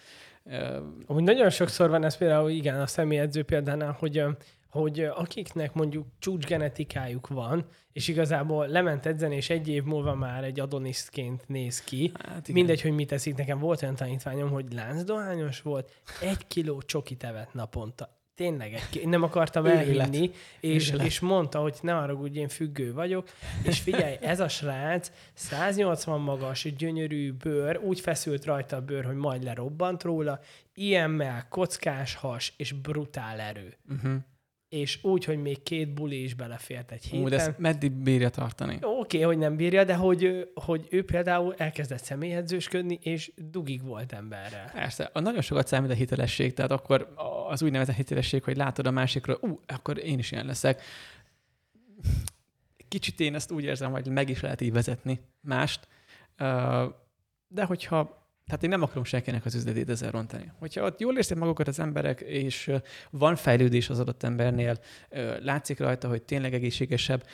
Amúgy nagyon sokszor van ez például, igen, a személyedző példánál, hogy hogy akiknek mondjuk csúcsgenetikájuk van, és igazából lement edzeni, és egy év múlva már egy adonisztként néz ki, hát mindegy, hogy mit teszik. Nekem volt olyan tanítványom, hogy láncdohányos volt, egy kiló csokit evett naponta. Tényleg, egy, nem akartam elhinni, és, és mondta, hogy ne arra, hogy én függő vagyok, és figyelj, ez a srác 180 magas, gyönyörű bőr, úgy feszült rajta a bőr, hogy majd lerobbant róla, ilyen kockás has és brutál erő. Uh-huh és úgy, hogy még két buli is belefért egy héten. Úgy, ezt meddig bírja tartani? Oké, okay, hogy nem bírja, de hogy, hogy ő például elkezdett személyedzősködni, és dugig volt emberrel. Persze, a nagyon sokat számít a hitelesség, tehát akkor az úgynevezett hitelesség, hogy látod a másikról, ú, akkor én is ilyen leszek. Kicsit én ezt úgy érzem, hogy meg is lehet így vezetni mást, de hogyha tehát én nem akarom senkinek az üzletét ezzel rontani. Hogyha ott jól érzik magukat az emberek, és van fejlődés az adott embernél, látszik rajta, hogy tényleg egészségesebb,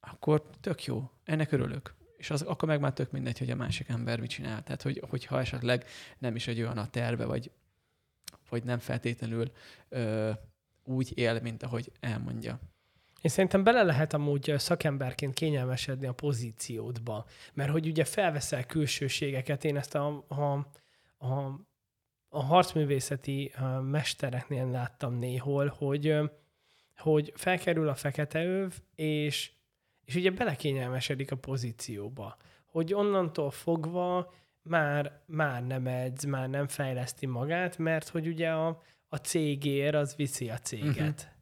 akkor tök jó. Ennek örülök. És az, akkor meg már tök mindegy, hogy a másik ember mit csinál. Tehát, hogy, hogyha esetleg nem is egy olyan a terve, vagy, vagy nem feltétlenül ö, úgy él, mint ahogy elmondja. Én szerintem bele lehet amúgy szakemberként kényelmesedni a pozíciódba, mert hogy ugye felveszel én ezt a, a, a, a harcművészeti mestereknél láttam néhol, hogy, hogy felkerül a fekete öv, és, és ugye belekényelmesedik a pozícióba, hogy onnantól fogva már, már nem edz, már nem fejleszti magát, mert hogy ugye a, a cégér az viszi a céget. Uh-huh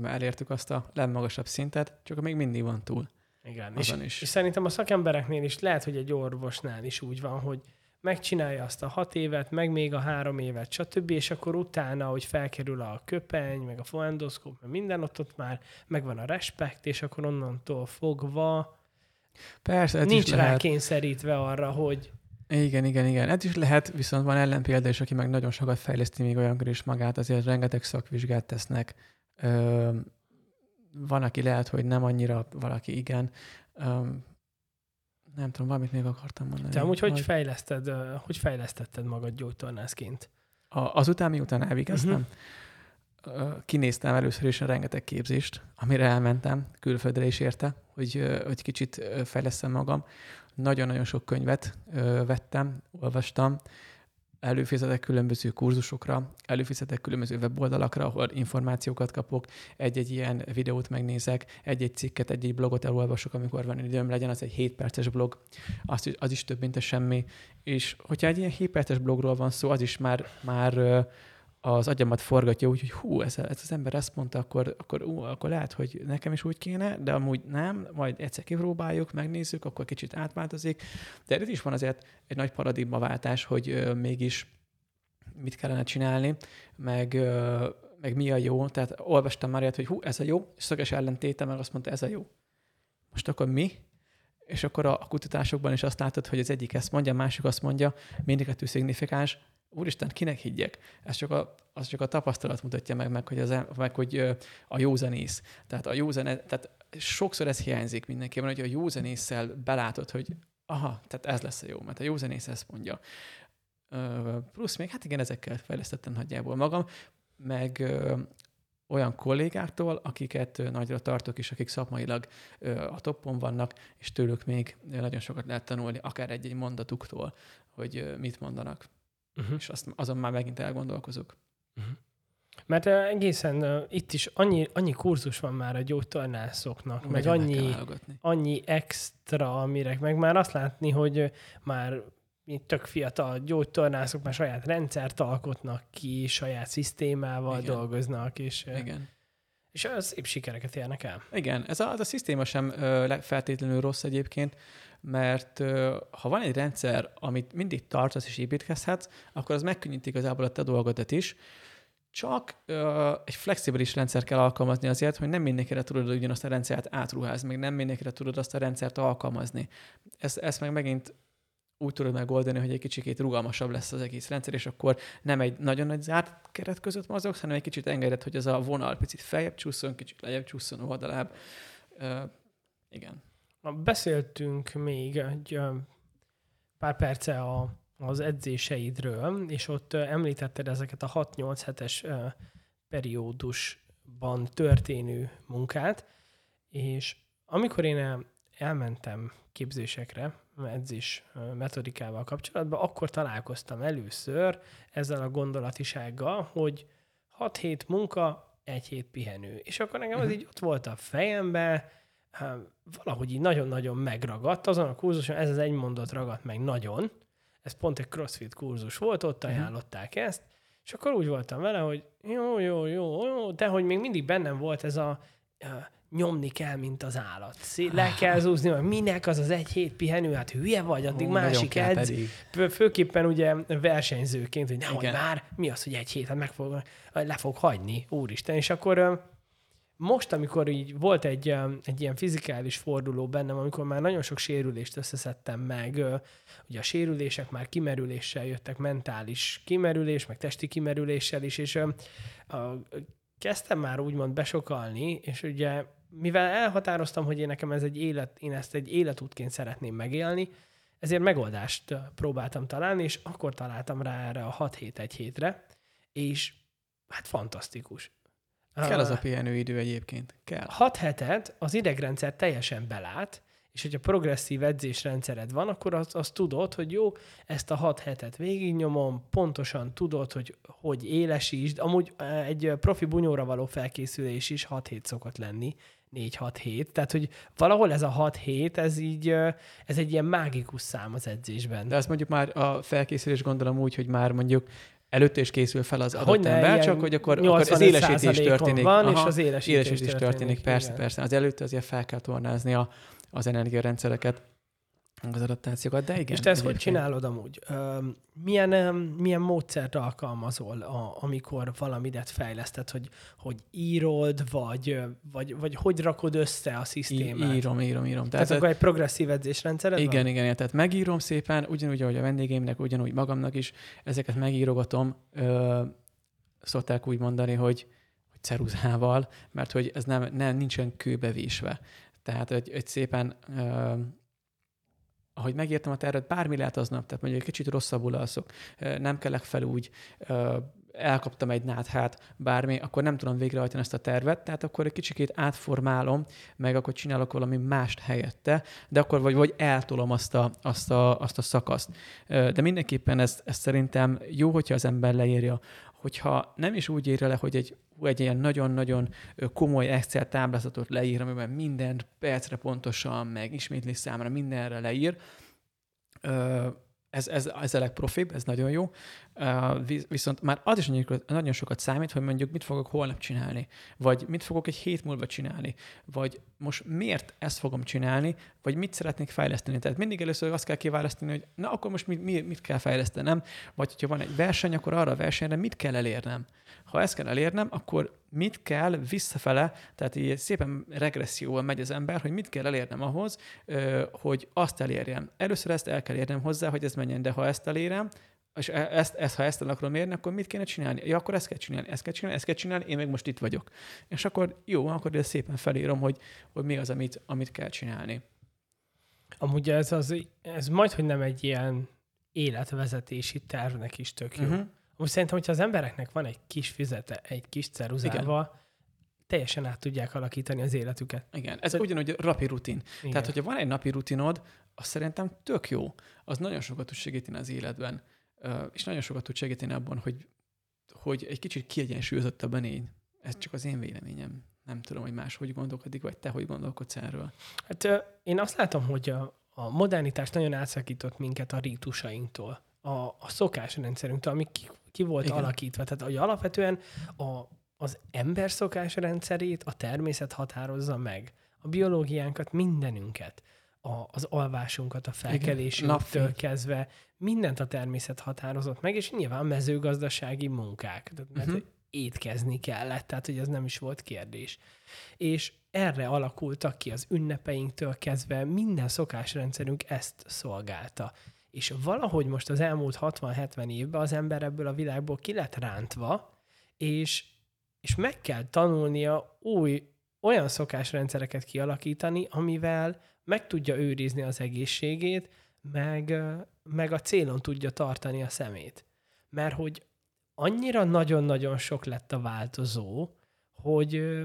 már elértük azt a legmagasabb szintet, csak még mindig van túl. Igen, és, is. és szerintem a szakembereknél is lehet, hogy egy orvosnál is úgy van, hogy megcsinálja azt a hat évet, meg még a három évet, stb., és akkor utána, hogy felkerül a köpeny, meg a foendoszkóp, meg minden, ott, ott már megvan a respekt, és akkor onnantól fogva Persze, ez nincs is rá lehet. kényszerítve arra, hogy igen, igen, igen. Ez is lehet, viszont van ellenpélda is, aki meg nagyon sokat fejleszti még olyankor is magát, azért rengeteg szakvizsgát tesznek, Ö, van, aki lehet, hogy nem annyira, valaki igen. Ö, nem tudom, valamit még akartam mondani. Te amúgy hogy, fejleszted, hogy fejlesztetted magad gyógytornászként? A, azután, miután elvégeztem, uh-huh. kinéztem először is a rengeteg képzést, amire elmentem, külföldre is érte, hogy, hogy kicsit fejlesztem magam. Nagyon-nagyon sok könyvet vettem, olvastam, előfizetek különböző kurzusokra, előfizetek különböző weboldalakra, ahol információkat kapok, egy-egy ilyen videót megnézek, egy-egy cikket, egy-egy blogot elolvasok, amikor van időm, legyen az egy 7 perces blog, az az is több, mint a semmi. És hogyha egy ilyen 7 perces blogról van szó, az is már, már az agyamat forgatja úgy, hogy hú, ez, ez az ember ezt mondta, akkor, akkor, ú, akkor lehet, hogy nekem is úgy kéne, de amúgy nem, majd egyszer kipróbáljuk, megnézzük, akkor kicsit átváltozik. De ez is van azért egy nagy paradigmaváltás, hogy ö, mégis mit kellene csinálni, meg, ö, meg mi a jó. Tehát olvastam már ilyet, hogy hú, ez a jó, és szöges ellentéte meg azt mondta, ez a jó. Most akkor mi? És akkor a kutatásokban is azt látod, hogy az egyik ezt mondja, a másik azt mondja, mindig kettő szignifikáns, úristen, kinek higgyek? Ez csak a, az csak a tapasztalat mutatja meg, meg hogy, az, meg, hogy a józanész. Tehát a józanész, tehát sokszor ez hiányzik mindenkiben, hogy a józanésszel belátod, hogy aha, tehát ez lesz a jó, mert a józanész ezt mondja. Plusz még, hát igen, ezekkel fejlesztettem nagyjából magam, meg olyan kollégáktól, akiket nagyra tartok, és akik szakmailag a toppon vannak, és tőlük még nagyon sokat lehet tanulni, akár egy-egy mondatuktól, hogy mit mondanak uh-huh. és azt, azon már megint elgondolkozok. Uh-huh. Mert uh, egészen uh, itt is annyi, annyi kurzus van már a gyógytornászoknak, Úgy meg annyi, annyi extra, amire meg már azt látni, hogy uh, már tök fiatal gyógytornászok már saját rendszert alkotnak ki, saját szisztémával Igen. dolgoznak, és, Igen. És az szép sikereket érnek el. Igen, ez a, az a szisztéma sem uh, feltétlenül rossz egyébként, mert ha van egy rendszer, amit mindig tartasz és építkezhetsz, akkor az megkönnyíti igazából a te dolgodat is, csak uh, egy flexibilis rendszer kell alkalmazni azért, hogy nem mindenkire tudod ugyanazt a rendszert átruházni, meg nem mindenkire tudod azt a rendszert alkalmazni. Ezt, ezt meg megint úgy tudod megoldani, hogy egy kicsikét rugalmasabb lesz az egész rendszer, és akkor nem egy nagyon nagy zárt keret között mozogsz, hanem egy kicsit engedett, hogy az a vonal picit feljebb csúszson, kicsit lejjebb csúszson, oldalább. Uh, igen. Beszéltünk még egy pár perce a, az edzéseidről, és ott említetted ezeket a 6-8 hetes periódusban történő munkát, és amikor én elmentem képzésekre, edzés metodikával kapcsolatban, akkor találkoztam először ezzel a gondolatisággal, hogy 6 hét munka, egy hét pihenő. És akkor nekem az uh-huh. így ott volt a fejemben, valahogy így nagyon-nagyon megragadt. Azon a kurzuson ez az egy mondat ragadt meg nagyon. Ez pont egy crossfit kurzus volt, ott mhm. ajánlották ezt, és akkor úgy voltam vele, hogy jó, jó, jó, jó, de hogy még mindig bennem volt ez a nyomni kell, mint az állat. Le kell zúzni, hogy minek az az egy hét pihenő, hát hülye vagy, addig Ó, másik edz. Főképpen ugye versenyzőként, hogy nehogy már, mi az, hogy egy hét, hát meg fog, le fog hagyni, úristen. És akkor most, amikor így volt egy, egy ilyen fizikális forduló bennem, amikor már nagyon sok sérülést összeszedtem meg, ugye a sérülések már kimerüléssel jöttek, mentális kimerülés, meg testi kimerüléssel is, és a, kezdtem már úgymond besokalni, és ugye mivel elhatároztam, hogy én nekem ez egy élet, én ezt egy életútként szeretném megélni, ezért megoldást próbáltam találni, és akkor találtam rá erre a 6 hét egy hétre, és hát fantasztikus. Kell az a pihenőidő egyébként. Kell. 6 hetet az idegrendszer teljesen belát, és hogyha progresszív edzésrendszered van, akkor azt az tudod, hogy jó, ezt a 6 hetet végignyomom, pontosan tudod, hogy hogy élesítsd. Amúgy egy profi bunyóra való felkészülés is 6 hét szokott lenni, 4-6 hét. Tehát, hogy valahol ez a 6 hét, ez így, ez egy ilyen mágikus szám az edzésben. De azt mondjuk már a felkészülés gondolom úgy, hogy már mondjuk előtte is készül fel az adott hogy ember, csak hogy akkor, akkor az élesítés történik. Van, Aha, és az élesítés, élesítés történik. történik. Persze, igen. persze. Az előtte azért fel kell tornázni a, az energiarendszereket az adaptációkat, de igen. És te ezt hogy csinálod amúgy? Milyen, milyen módszert alkalmazol, a, amikor valamidet fejleszted, hogy, hogy írod, vagy, vagy, vagy hogy rakod össze a szisztémát? Írom, írom, írom. Tehát, tehát akkor egy progresszív edzésrendszered Igen, van? igen, igen. Tehát megírom szépen, ugyanúgy, ahogy a vendégeimnek, ugyanúgy magamnak is, ezeket megírogatom. Ö, szokták úgy mondani, hogy, hogy ceruzával, mert hogy ez nem, nem nincsen kőbevésve. Tehát, hogy, hogy szépen ö, ahogy megértem a tervet, bármi lehet aznap, tehát mondjuk egy kicsit rosszabbul alszok, nem kelek fel úgy, elkaptam egy náthát, bármi, akkor nem tudom végrehajtani ezt a tervet, tehát akkor egy kicsikét átformálom, meg akkor csinálok valami mást helyette, de akkor vagy, vagy eltolom azt a, azt, a, azt a szakaszt. De mindenképpen ez, ez szerintem jó, hogyha az ember leírja, hogyha nem is úgy írja le, hogy egy, egy ilyen nagyon-nagyon komoly Excel táblázatot leír, amiben minden percre pontosan, meg ismétlés számára mindenre leír, ez, ez, ez a legprofibb, ez nagyon jó. Viszont már az is nagyon, sokat számít, hogy mondjuk mit fogok holnap csinálni, vagy mit fogok egy hét múlva csinálni, vagy most miért ezt fogom csinálni, vagy mit szeretnék fejleszteni. Tehát mindig először azt kell kiválasztani, hogy na akkor most mit, mit kell fejlesztenem, vagy hogyha van egy verseny, akkor arra a versenyre mit kell elérnem. Ha ezt kell elérnem, akkor mit kell visszafele, tehát így szépen regresszióval megy az ember, hogy mit kell elérnem ahhoz, hogy azt elérjem. Először ezt el kell érnem hozzá, hogy ez menjen, de ha ezt elérem, és e, ezt, ezt, ha ezt el akarom érni, akkor mit kéne csinálni? Ja, akkor ezt kell csinálni, ezt kell csinálni, ezt kell csinálni, én meg most itt vagyok. És akkor jó, akkor ezt szépen felírom, hogy, hogy mi az, amit, amit kell csinálni. Amúgy ez, az, ez majd, hogy nem egy ilyen életvezetési tervnek is tök jó. Uh-huh. Most szerintem, hogyha az embereknek van egy kis fizete, egy kis ceruzával, Igen. teljesen át tudják alakítani az életüket. Igen, ez Te... ugyanúgy rapi rutin. Igen. Tehát, hogyha van egy napi rutinod, az szerintem tök jó. Az nagyon sokat tud segíteni az életben. És nagyon sokat tud segíteni abban, hogy, hogy egy kicsit kiegyensúlyozottabban élj. Ez csak az én véleményem. Nem tudom, hogy más hogy gondolkodik, vagy te hogy gondolkodsz erről. Hát én azt látom, hogy a, a modernitás nagyon átszakított minket a rítusainktól, a, a szokásrendszerünktől, ami ki, ki volt Igen. alakítva. Tehát hogy alapvetően a, az ember szokásrendszerét a természet határozza meg. A biológiánkat, mindenünket a, az alvásunkat, a felkelésünktől kezdve, mindent a természet határozott meg, és nyilván mezőgazdasági munkák, mert uh-huh. étkezni kellett, tehát hogy ez nem is volt kérdés. És erre alakultak ki az ünnepeinktől kezdve, minden szokásrendszerünk ezt szolgálta. És valahogy most az elmúlt 60-70 évben az ember ebből a világból ki lett rántva, és, és meg kell tanulnia új olyan szokásrendszereket kialakítani, amivel meg tudja őrizni az egészségét, meg, meg a célon tudja tartani a szemét. Mert hogy annyira nagyon-nagyon sok lett a változó, hogy,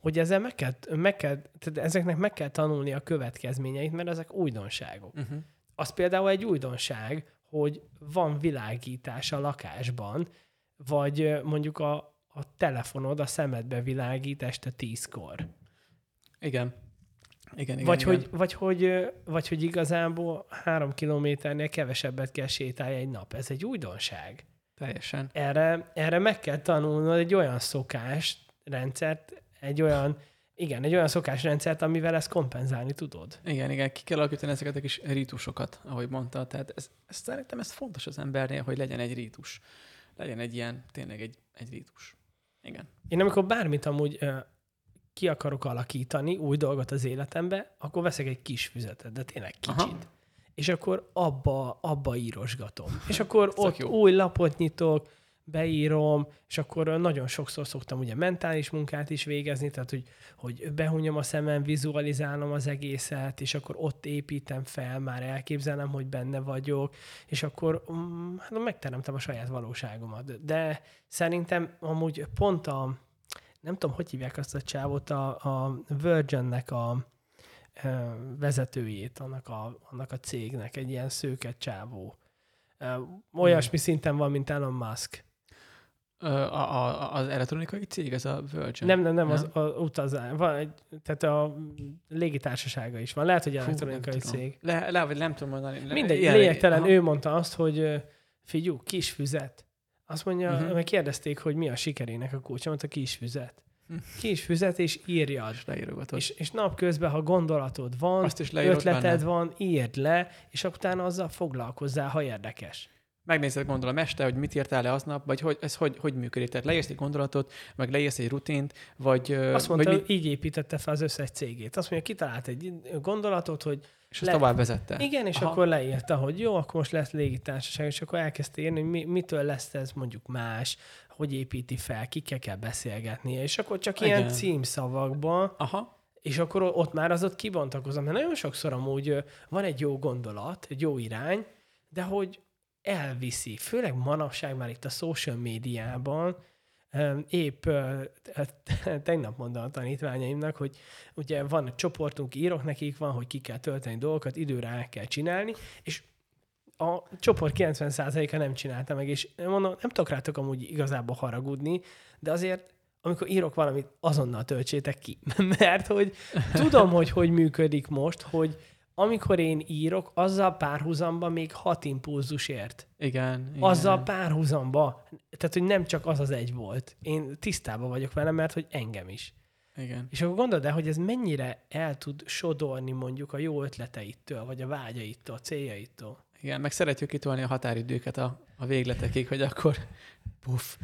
hogy ezzel meg kell, meg kell, tehát ezeknek meg kell tanulni a következményeit, mert ezek újdonságok. Uh-huh. Az például egy újdonság, hogy van világítás a lakásban, vagy mondjuk a, a telefonod a szemedbe világít este tízkor. Igen. Igen, igen, vagy, igen. Hogy, vagy, hogy, vagy hogy igazából három kilométernél kevesebbet kell sétálni egy nap. Ez egy újdonság. Teljesen. Erre, erre meg kell tanulnod egy olyan szokás rendszert, egy olyan, igen, egy olyan szokásrendszert, amivel ezt kompenzálni tudod. Igen, igen, ki kell alakítani ezeket a kis rítusokat, ahogy mondta. Tehát ez, ez, szerintem ez fontos az embernél, hogy legyen egy rítus. Legyen egy ilyen, tényleg egy, egy rítus. Igen. Én amikor bármit amúgy ki akarok alakítani új dolgot az életembe, akkor veszek egy kis füzetet, de tényleg kicsit. Aha. És akkor abba, abba írosgatom. És akkor ott jó. új lapot nyitok, beírom, és akkor nagyon sokszor szoktam ugye mentális munkát is végezni, tehát hogy, hogy behunyom a szemem, vizualizálom az egészet, és akkor ott építem fel, már elképzelem, hogy benne vagyok, és akkor um, hát megteremtem a saját valóságomat. De szerintem amúgy pont a, nem tudom, hogy hívják azt a csávot, a, a Virginnek a vezetőjét, annak a, annak a cégnek, egy ilyen szőke csávó. Olyasmi hmm. szinten van, mint Elon Musk. A, a, az elektronikai cég, ez a Virgin? Nem, nem, nem, nem? az a utazás. Van egy, tehát a légitársasága is van. Lehet, hogy elektronikai Fú, cég. Le, le, vagy nem tudom mondani. Le, Mindegy, lényegtelen. Ő mondta azt, hogy figyú, kis füzet. Azt mondja, uh-huh. meg kérdezték, hogy mi a sikerének a kulcsa, mondta kis füzet. Hm. Kis füzet, és írjad. És leírogatod. És, és napközben, ha gondolatod van, Azt is ötleted benne. van, írd le, és akkor utána azzal foglalkozzál, ha érdekes megnézed gondolom este, hogy mit írtál le aznap, vagy hogy, ez hogy, hogy működik. Tehát leírsz egy gondolatot, meg leírsz egy rutint, vagy... Azt mondta, vagy mi... így építette fel az összes cégét. Azt mondja, kitalált egy gondolatot, hogy... És azt le... tovább vezette. Igen, és Aha. akkor leírta, hogy jó, akkor most lesz légitársaság, és akkor elkezdte írni, hogy mi, mitől lesz ez mondjuk más, hogy építi fel, kikkel kell beszélgetnie, és akkor csak Igen. ilyen címszavakban Aha és akkor ott már az ott kibontakozom, mert nagyon sokszor amúgy van egy jó gondolat, egy jó irány, de hogy elviszi, főleg manapság már itt a social médiában, épp tegnap mondta a tanítványaimnak, hogy ugye van egy csoportunk, írok nekik, van, hogy ki kell tölteni dolgokat, időre el kell csinálni, és a csoport 90%-a nem csinálta meg, és mondom, nem tudok rátok amúgy igazából haragudni, de azért amikor írok valamit, azonnal töltsétek ki. Mert hogy tudom, hogy hogy működik most, hogy amikor én írok, azzal párhuzamba még hat impulzus ért. Igen. igen. Azzal párhuzamba. Tehát, hogy nem csak az az egy volt. Én tisztában vagyok vele, mert hogy engem is. Igen. És akkor gondolod el, hogy ez mennyire el tud sodorni mondjuk a jó ötleteittől, vagy a vágyaittól, a céljaitól. Igen, meg szeretjük kitolni a határidőket a, a végletekig, hogy akkor puff,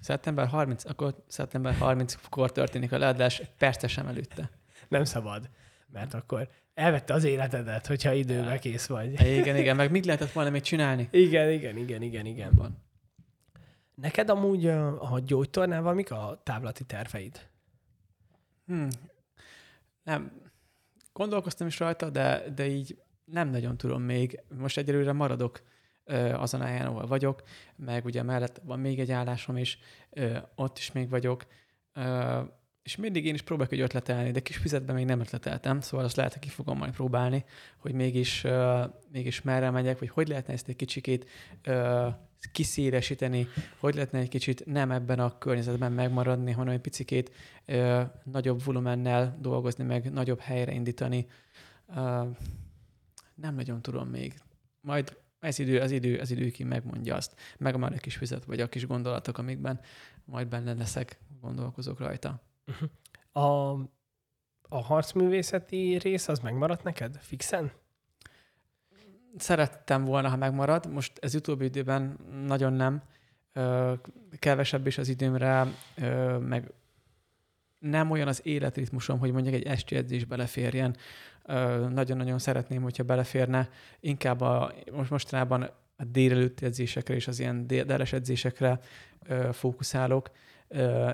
szeptember 30, akkor szeptember 30-kor történik a leadás, persze sem előtte. Nem szabad, mert akkor elvette az életedet, hogyha időbe kész vagy. Igen, igen, meg mit lehetett volna még csinálni? Igen, igen, igen, igen, igen. Van. Neked amúgy a gyógytornával mik a táblati terveid? Hmm. Nem. Gondolkoztam is rajta, de, de így nem nagyon tudom még. Most egyelőre maradok azon helyen, ahol vagyok, meg ugye mellett van még egy állásom is, ott is még vagyok és mindig én is próbálok egy ötletelni, de kis fizetben még nem ötleteltem, szóval azt lehet, hogy ki fogom majd próbálni, hogy mégis, uh, mégis merre megyek, vagy hogy lehetne ezt egy kicsikét uh, kiszélesíteni, hogy lehetne egy kicsit nem ebben a környezetben megmaradni, hanem egy picikét uh, nagyobb volumennel dolgozni, meg nagyobb helyre indítani. Uh, nem nagyon tudom még. Majd ez idő, az idő, az idő ki megmondja azt. Meg már egy kis fizet, vagy a kis gondolatok, amikben majd benne leszek, gondolkozok rajta. A, a harcművészeti rész az megmaradt neked fixen? Szerettem volna, ha megmarad. Most ez utóbbi időben nagyon nem. Kevesebb is az időmre, meg nem olyan az életritmusom, hogy mondjuk egy esti edzés beleférjen. Nagyon-nagyon szeretném, hogyha beleférne. Inkább a, most mostanában a délelőtti edzésekre és az ilyen déles edzésekre fókuszálok,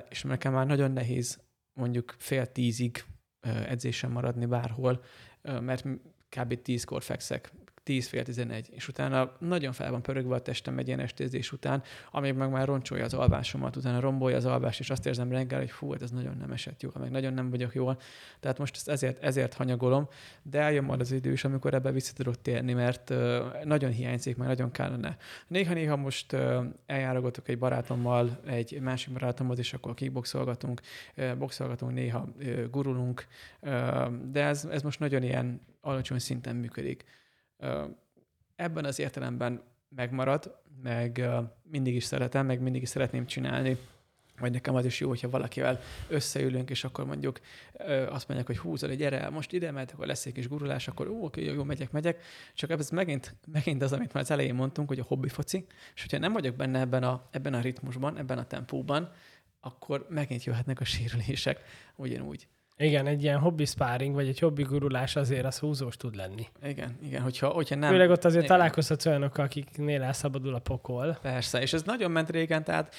és nekem már nagyon nehéz mondjuk fél tízig edzésen maradni bárhol, mert kb. tízkor fekszek 10 fél 11, és utána nagyon fel van pörögve a testem egy ilyen estézés után, amíg meg már roncsolja az alvásomat, utána rombolja az alvást, és azt érzem reggel, hogy fú, hát ez nagyon nem esett jól, meg nagyon nem vagyok jól. Tehát most ezt ezért, ezért hanyagolom, de eljön majd az idő is, amikor ebbe vissza tudok térni, mert uh, nagyon hiányzik, meg nagyon kellene. Néha-néha most uh, eljárogatok egy barátommal, egy másik barátomhoz, és akkor kickboxolgatunk, uh, boxolgatunk, néha gurulunk, de ez, ez most nagyon ilyen alacsony szinten működik ebben az értelemben megmarad, meg mindig is szeretem, meg mindig is szeretném csinálni. Vagy nekem az is jó, hogyha valakivel összeülünk, és akkor mondjuk azt mondják, hogy húzol egy gyere most ide, mert akkor lesz egy kis gurulás, akkor ó, oké, jó, jó, megyek, megyek. Csak ez megint, megint az, amit már az elején mondtunk, hogy a hobbi foci, és hogyha nem vagyok benne ebben a, ebben a ritmusban, ebben a tempóban, akkor megint jöhetnek a sérülések ugyanúgy. Igen, egy ilyen hobbi sparring, vagy egy hobbi gurulás azért az húzós tud lenni. Igen, igen, hogyha, hogyha nem... Főleg ott azért igen. találkozhatsz olyanokkal, akiknél elszabadul a pokol. Persze, és ez nagyon ment régen, tehát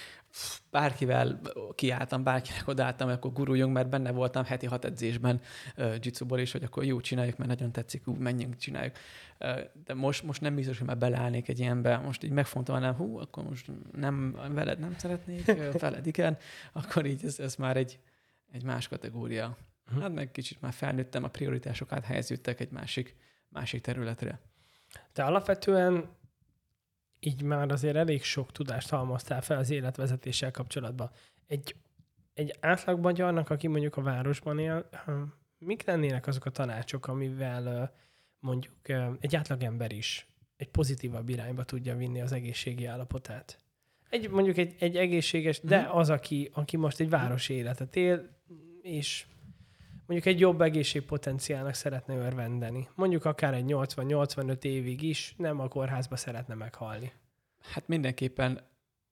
bárkivel kiálltam, bárkinek odaálltam, hogy akkor guruljunk, mert benne voltam heti hat edzésben uh, jitsuból is, hogy akkor jó, csináljuk, mert nagyon tetszik, ú, menjünk, csináljuk. Uh, de most, most nem biztos, hogy már beleállnék egy ilyenbe. Most így megfontolnám, hú, akkor most nem, veled nem szeretnék, veled igen, akkor így ez, ez már egy, egy más kategória. Mhm. Hát meg kicsit már felnőttem, a prioritások áthelyeződtek egy másik, másik területre. Te alapvetően így már azért elég sok tudást halmoztál fel az életvezetéssel kapcsolatban. Egy, egy átlag magyarnak, aki mondjuk a városban él, hm, mik lennének azok a tanácsok, amivel mondjuk egy átlagember is egy pozitívabb irányba tudja vinni az egészségi állapotát? Egy, mondjuk egy, egy egészséges, de Mhm. az, aki, aki most egy városi életet él, és mondjuk egy jobb egészségpotenciálnak szeretne örvendeni. Mondjuk akár egy 80-85 évig is nem a kórházba szeretne meghalni. Hát mindenképpen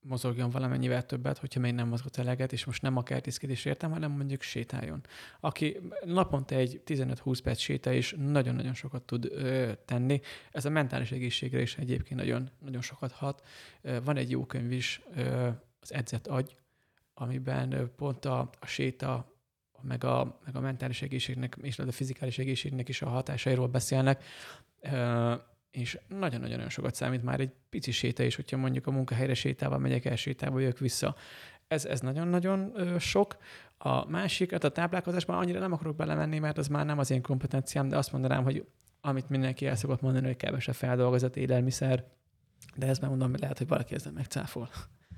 mozogjon valamennyivel többet, hogyha még nem mozgott eleget, és most nem a kertészkedés értem, hanem mondjuk sétáljon. Aki naponta egy 15-20 perc séta is nagyon-nagyon sokat tud ö, tenni. Ez a mentális egészségre is egyébként nagyon, nagyon sokat hat. Van egy jó könyv is, ö, az Edzett agy, amiben pont a, a séta, meg a, meg a mentális egészségnek, és a fizikális egészségnek is a hatásairól beszélnek. És nagyon-nagyon sokat számít már egy pici séta is, hogyha mondjuk a munkahelyre sétával megyek el, sétával jövök vissza. Ez, ez nagyon-nagyon sok. A másik, hát a táplálkozásban annyira nem akarok belemenni, mert az már nem az én kompetenciám, de azt mondanám, hogy amit mindenki el szokott mondani, hogy kevesebb feldolgozott élelmiszer, de ez már mondom, lehet, hogy valaki ezzel megcáfol.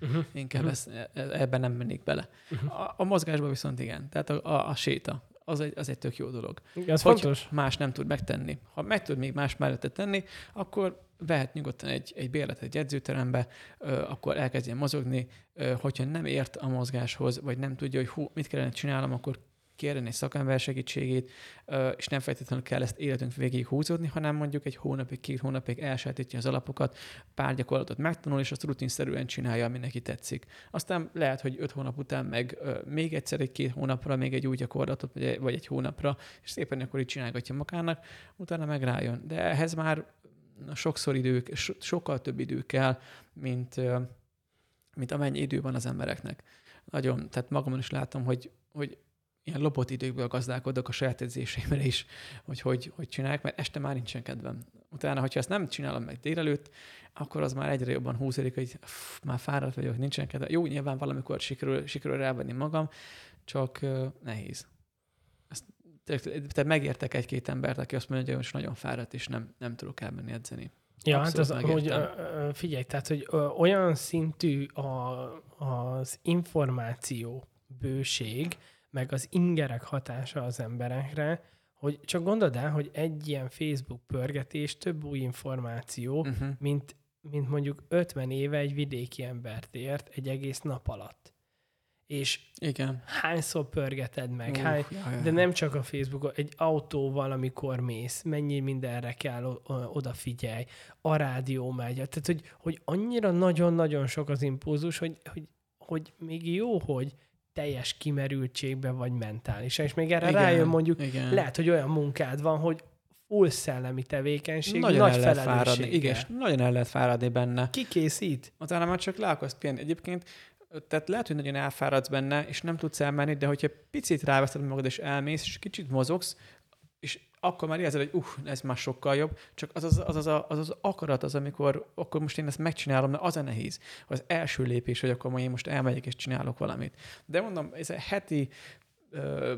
Uh-huh. Inkább Mhm. ezt, e- ebben nem mennék bele. Uh-huh. A, a mozgásban viszont igen. Tehát a, a, a séta, az egy, az egy tök jó dolog Ez Hogy- fontos. más nem tud megtenni. Ha meg tud még más mellette tenni, akkor vehet nyugodtan egy, egy bérlet egy edzőterembe, ö, akkor elkezdjen mozogni. Ö, hogyha nem ért a mozgáshoz, vagy nem tudja, hogy hú, mit kellene csinálnom, akkor kérjen egy szakember segítségét, és nem feltétlenül kell ezt életünk végig húzódni, hanem mondjuk egy hónapig, két hónapig elsajátítja az alapokat, pár gyakorlatot megtanul, és azt rutinszerűen csinálja, ami neki tetszik. Aztán lehet, hogy öt hónap után meg még egyszer egy két hónapra, még egy új gyakorlatot, vagy egy, hónapra, és szépen akkor így csinálgatja magának, utána meg rájön. De ehhez már sokszor idő, so, sokkal több idő kell, mint, mint amennyi idő van az embereknek. Nagyon, tehát magamon is látom, hogy, hogy ilyen lopott időkből gazdálkodok a saját edzéseimre is, hogy, hogy hogy csinálják, mert este már nincsen kedvem. Utána, hogyha ezt nem csinálom meg délelőtt, akkor az már egyre jobban húzódik, hogy pff, már fáradt vagyok, nincsen kedvem. Jó, nyilván valamikor sikerül, sikerül rávenni magam, csak uh, nehéz. Ezt, te- te megértek egy-két embert, aki azt mondja, hogy most nagyon fáradt, és nem, nem tudok elmenni edzeni. Ja, hát az, Abszolút hogy ö, megértem. ö, figyelj, tehát, hogy olyan szintű a, az információ bőség, meg az ingerek hatása az emberekre, hogy csak gondold el, hogy egy ilyen Facebook pörgetés több új információ, Uh-huh. mint, mint mondjuk 50 éve egy vidéki embert ért egy egész nap alatt. És Igen. hányszor pörgeted meg, Ú, hány, de nem csak a Facebookon, egy autóval, amikor mész, mennyi mindenre kell odafigyelj, a rádió megy. Tehát, hogy, hogy annyira nagyon-nagyon sok az impulzus, hogy, hogy, hogy még jó, hogy teljes kimerültségbe vagy mentálisan, és még erre Igen, rájön mondjuk, igen. lehet, hogy olyan munkád van, hogy full szellemi tevékenység, nagyon nagy el lehet fáradni. Igen, és nagyon el lehet fáradni benne. Ki készít? Utána már csak le akarsz pihenni. Egyébként, tehát lehet, hogy nagyon elfáradsz benne, és nem tudsz elmenni, de hogyha picit ráveszed magad, és elmész, és kicsit mozogsz, akkor már érzed, hogy uh, ez már sokkal jobb, csak az az, az, az, az, az akarat az, amikor akkor most én ezt megcsinálom, de az a nehéz. Az első lépés, hogy akkor én most elmegyek és csinálok valamit. De mondom, ez a heti ö,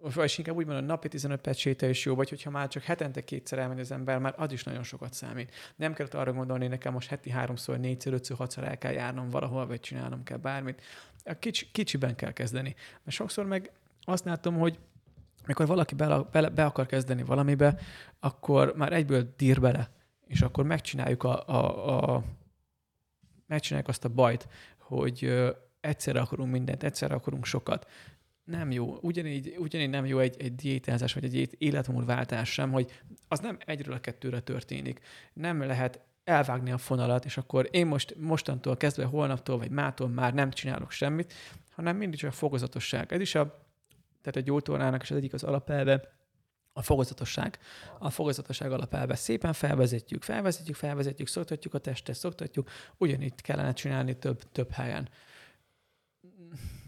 vagy inkább úgy mondom, napi 15 perc séta is jó, vagy hogyha már csak hetente kétszer elmegy az ember, már az is nagyon sokat számít. Nem kell arra gondolni, hogy nekem most heti háromszor, négyszer, ötször, hatszor el kell járnom valahol, vagy csinálnom kell bármit. A kicsi, kicsiben kell kezdeni. Mert sokszor meg azt látom, hogy mikor valaki be, be, be akar kezdeni valamibe, akkor már egyből dír bele, és akkor megcsináljuk a, a, a megcsináljuk azt a bajt, hogy egyszerre akarunk mindent, egyszerre akarunk sokat. Nem jó. Ugyanígy, ugyanígy nem jó egy, egy diétázás, vagy egy életmódváltás sem, hogy az nem egyről a kettőre történik. Nem lehet elvágni a fonalat, és akkor én most mostantól kezdve, holnaptól, vagy mától már nem csinálok semmit, hanem mindig csak a fokozatosság. Ez is a tehát a gyógytornának is az egyik az alapelve, a fokozatosság. A fokozatosság alapelve szépen felvezetjük, felvezetjük, felvezetjük, szoktatjuk a testet, szoktatjuk. Ugyanígy kellene csinálni több, több helyen.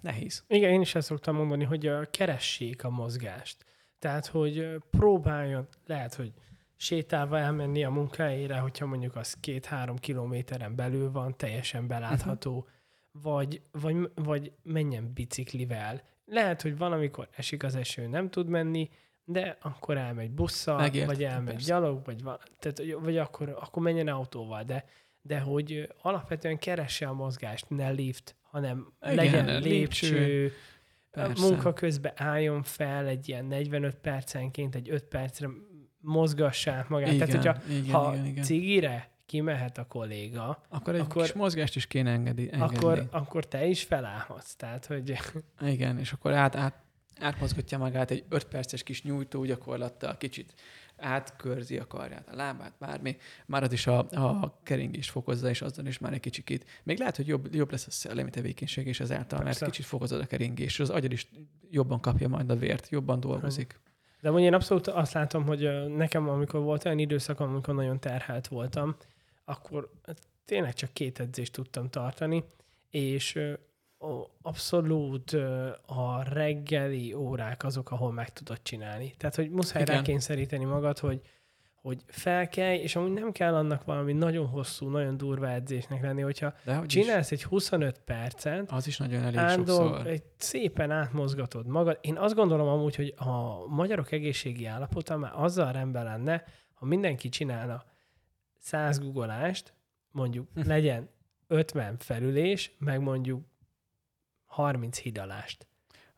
Nehéz. Igen, én is ezt szoktam mondani, hogy keressék a mozgást. Tehát, hogy próbáljon, lehet, hogy sétálva elmenni a munkahelyére, hogyha mondjuk az két-három kilométeren belül van, teljesen belátható, uh-huh. vagy, vagy, vagy menjen biciklivel. Lehet, hogy van, amikor esik az eső, nem tud menni, de akkor elmegy busszal, Megértem, vagy elmegy persze. gyalog, vagy, va- tehát, vagy akkor, akkor menjen autóval, de, de hogy alapvetően keresse a mozgást, ne lift, hanem Igen, legyen lépcső, lépcső, persze. munka közben álljon fel egy ilyen 45 percenként, egy 5 percre mozgassák magát. Igen, Tehát, hogyha igen, ha igen, igen. cigire kimehet a kolléga, Akkor egy akkor- kis mozgást is kéne engedi, engedni. akkor, akkor te is felállhatsz. Tehát, hogy Igen, és akkor át, át, átmozgatja magát egy 5 perces kis nyújtó gyakorlattal, kicsit átkörzi a karját, a lábát, bármi. Már az is a, a keringés fokozza, és azzal is már egy kicsikét. Még lehet, hogy jobb, jobb lesz a szellemi tevékenység is ezáltal, mert Persze. kicsit fokozod a keringés, és az agyad is jobban kapja majd a vért, jobban dolgozik. De mondjuk én abszolút azt látom, hogy nekem, amikor volt olyan időszakom, amikor nagyon terhelt voltam, akkor tényleg csak két edzést tudtam tartani, és abszolút a reggeli órák azok, ahol meg tudod csinálni. Tehát, hogy muszáj Igen. rákényszeríteni magad, hogy hogy felkelj, és amúgy nem kell annak valami nagyon hosszú, nagyon durva edzésnek lenni, hogyha De hogy is, csinálsz egy 25 percet, az is nagyon elég Ándor, sokszor. egy szépen átmozgatod magad. Én azt gondolom amúgy, hogy a magyarok egészségi állapota már azzal rendben lenne, ha mindenki csinálna 100 guggolást, mondjuk Hm. legyen 50 felülés, meg mondjuk 30 hidalást.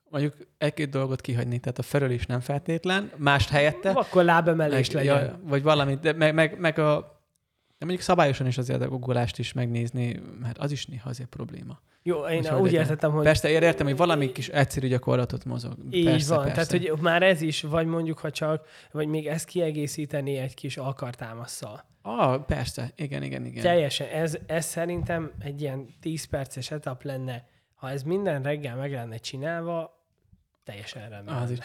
Mondjuk egy-két dolgot kihagyni, tehát a felölés nem feltétlen, mást helyette. Akkor lábemelés meg, legyen. ja, vagy valamit, de meg, meg, meg a, de mondjuk szabályosan is azért a guggolást is megnézni, mert az is néha azért probléma. Jó, én Úgyhogy úgy legyen. értettem, hogy Persze, én értem, hogy valami kis egyszerű gyakorlatot mozog. így persze, van. Persze. Tehát, hogy már ez is, vagy mondjuk, ha csak, vagy még ezt kiegészíteni egy kis alkartámasszal. Ah, persze, igen, igen, igen. Teljesen. Ez, ez szerintem egy ilyen 10 perces etap lenne. Ha ez minden reggel meg lenne csinálva, teljesen rendben. Az is.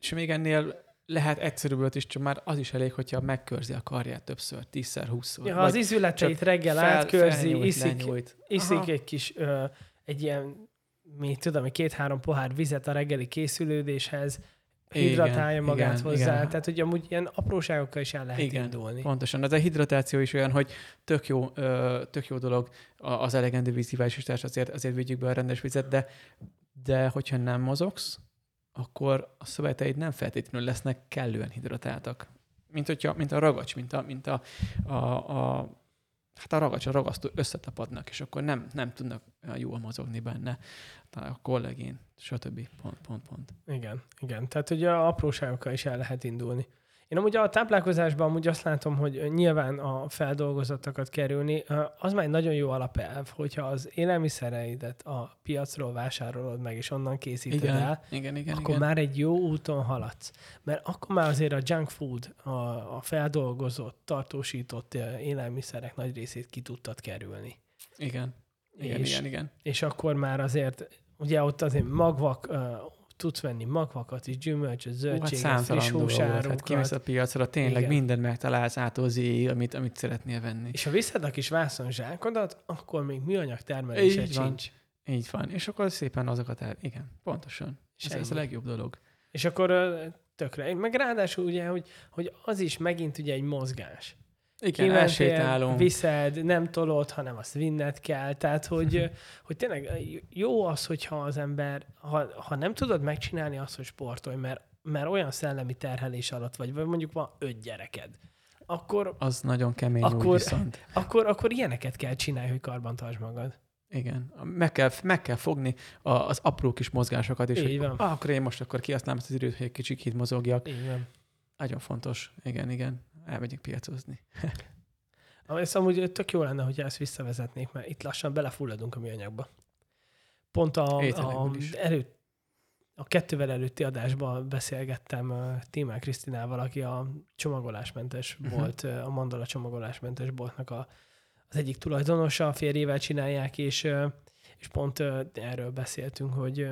És még ennél lehet egyszerűbb is, csak már az is elég, hogyha megkörzi a karját többször, tízszer, húszszor. Ja, ha az izületeit reggel fel- átkörzi, felnyújt, iszik, lenyújt. iszik Aha. egy kis, ö, egy ilyen, mit tudom, egy két-három pohár vizet a reggeli készülődéshez, Igen, hidratálja magát igen, hozzá. igen. Tehát, hogy amúgy ilyen apróságokkal is el lehet Igen, indulni. Pontosan. Az a hidratáció is olyan, hogy tök jó, tök jó dolog az elegendő vízivásítás, azért, azért vigyük be a rendes vizet, de, de hogyha nem mozogsz, akkor a szöveteid nem feltétlenül lesznek kellően hidratáltak. Mint, hogyha, mint a ragacs, mint a, mint a, a, a hát a ragacs, a ragasztó összetapadnak, és akkor nem, nem tudnak jól mozogni benne. Talán a kollégén, stb. Pont, pont, pont. Igen, igen. Tehát ugye a apróságokkal is el lehet indulni. Én amúgy a táplálkozásban amúgy azt látom, hogy nyilván a feldolgozottakat kerülni, az már egy nagyon jó alapelv, hogyha az élelmiszereidet a piacról vásárolod meg, és onnan készíted Igen, el, igen, igen. akkor igen. már egy jó úton haladsz. Mert akkor már azért a junk food, a, a feldolgozott, tartósított élelmiszerek nagy részét ki tudtad kerülni. igen. Igen, És- igen, igen. És akkor már azért, ugye ott azért magvak, tudsz venni magvakat is, gyümölcsöt, hát zöldséget, számtalan friss volt. Hát húsárukat. kimész a piacra, tényleg Igen. mindent megtalálsz ától zéig, amit, amit szeretnél venni. És ha viszed a kis vászonzsákodat, akkor még műanyag termelésed Így van. sincs. Így van. És akkor szépen azokat el... Igen, pontosan. És Ez, ez a legjobb dolog. És akkor tökre. Meg ráadásul ugye, hogy, hogy az is megint ugye egy mozgás. Igen, Kimentél, elsétálunk. viszed, nem tolod, hanem azt vinned kell. Tehát, hogy, hogy tényleg jó az, hogyha az ember, ha, ha nem tudod megcsinálni azt, hogy sportolj, mert, mert olyan szellemi terhelés alatt vagy, vagy mondjuk van öt gyereked, akkor, Az nagyon kemény Akkor- úgy viszont. akkor, akkor ilyeneket kell csinálni, hogy karbantartsd magad. Igen. Meg kell, meg kell fogni a, az apró kis mozgásokat, és Így hogy, van. ah, akkor én most akkor kihasználom ezt az időt, hogy egy kicsit mozogjak. Így van. Nagyon fontos. Igen, igen. Elmegyek piacozni. Ez amúgy tök jó lenne, hogyha ezt visszavezetnék, mert itt lassan belefulladunk a műanyagba. Pont a, a, előtt, a kettővel előtti adásban beszélgettem Tímán Krisztinával, aki a csomagolásmentes Mhm. uh-huh. volt, uh, a Mandala csomagolásmentes boltnak a, az egyik tulajdonosa, a férjével csinálják, és, és pont erről beszéltünk, hogy,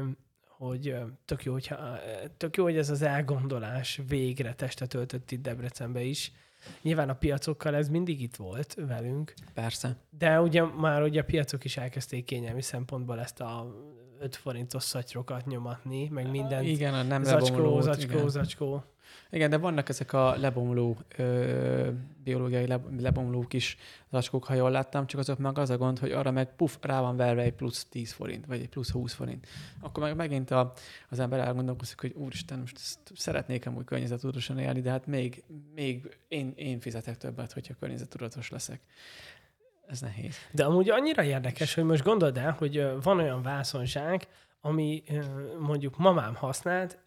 hogy tök jó, hogyha, tök jó, hogy ez az elgondolás végre testet öltött itt Debrecenbe is. Nyilván a piacokkal ez mindig itt volt velünk, Persze. de ugye már ugye a piacok is elkezdték kényelmi szempontból ezt a 5 forintos szatyrokat nyomatni, meg mindent Igen, a nem zacskó, zacskó, igen. zacskó. Igen, de vannak ezek a lebomló, ö, biológiai leb- lebomlók is zacskók, ha jól láttam, csak azok meg az a gond, hogy arra meg puf, rá van verve egy plusz 10 forint, vagy egy plusz 20 forint. Akkor meg megint a, az ember elgondolkozik, hogy úristen, most ezt szeretnék amúgy környezetudatosan élni, de hát még, még én, én fizetek többet, hogyha környezetudatos leszek. Ez nehéz. De amúgy annyira érdekes, hogy most gondold el, hogy van olyan vászonság, ami mondjuk mamám használt,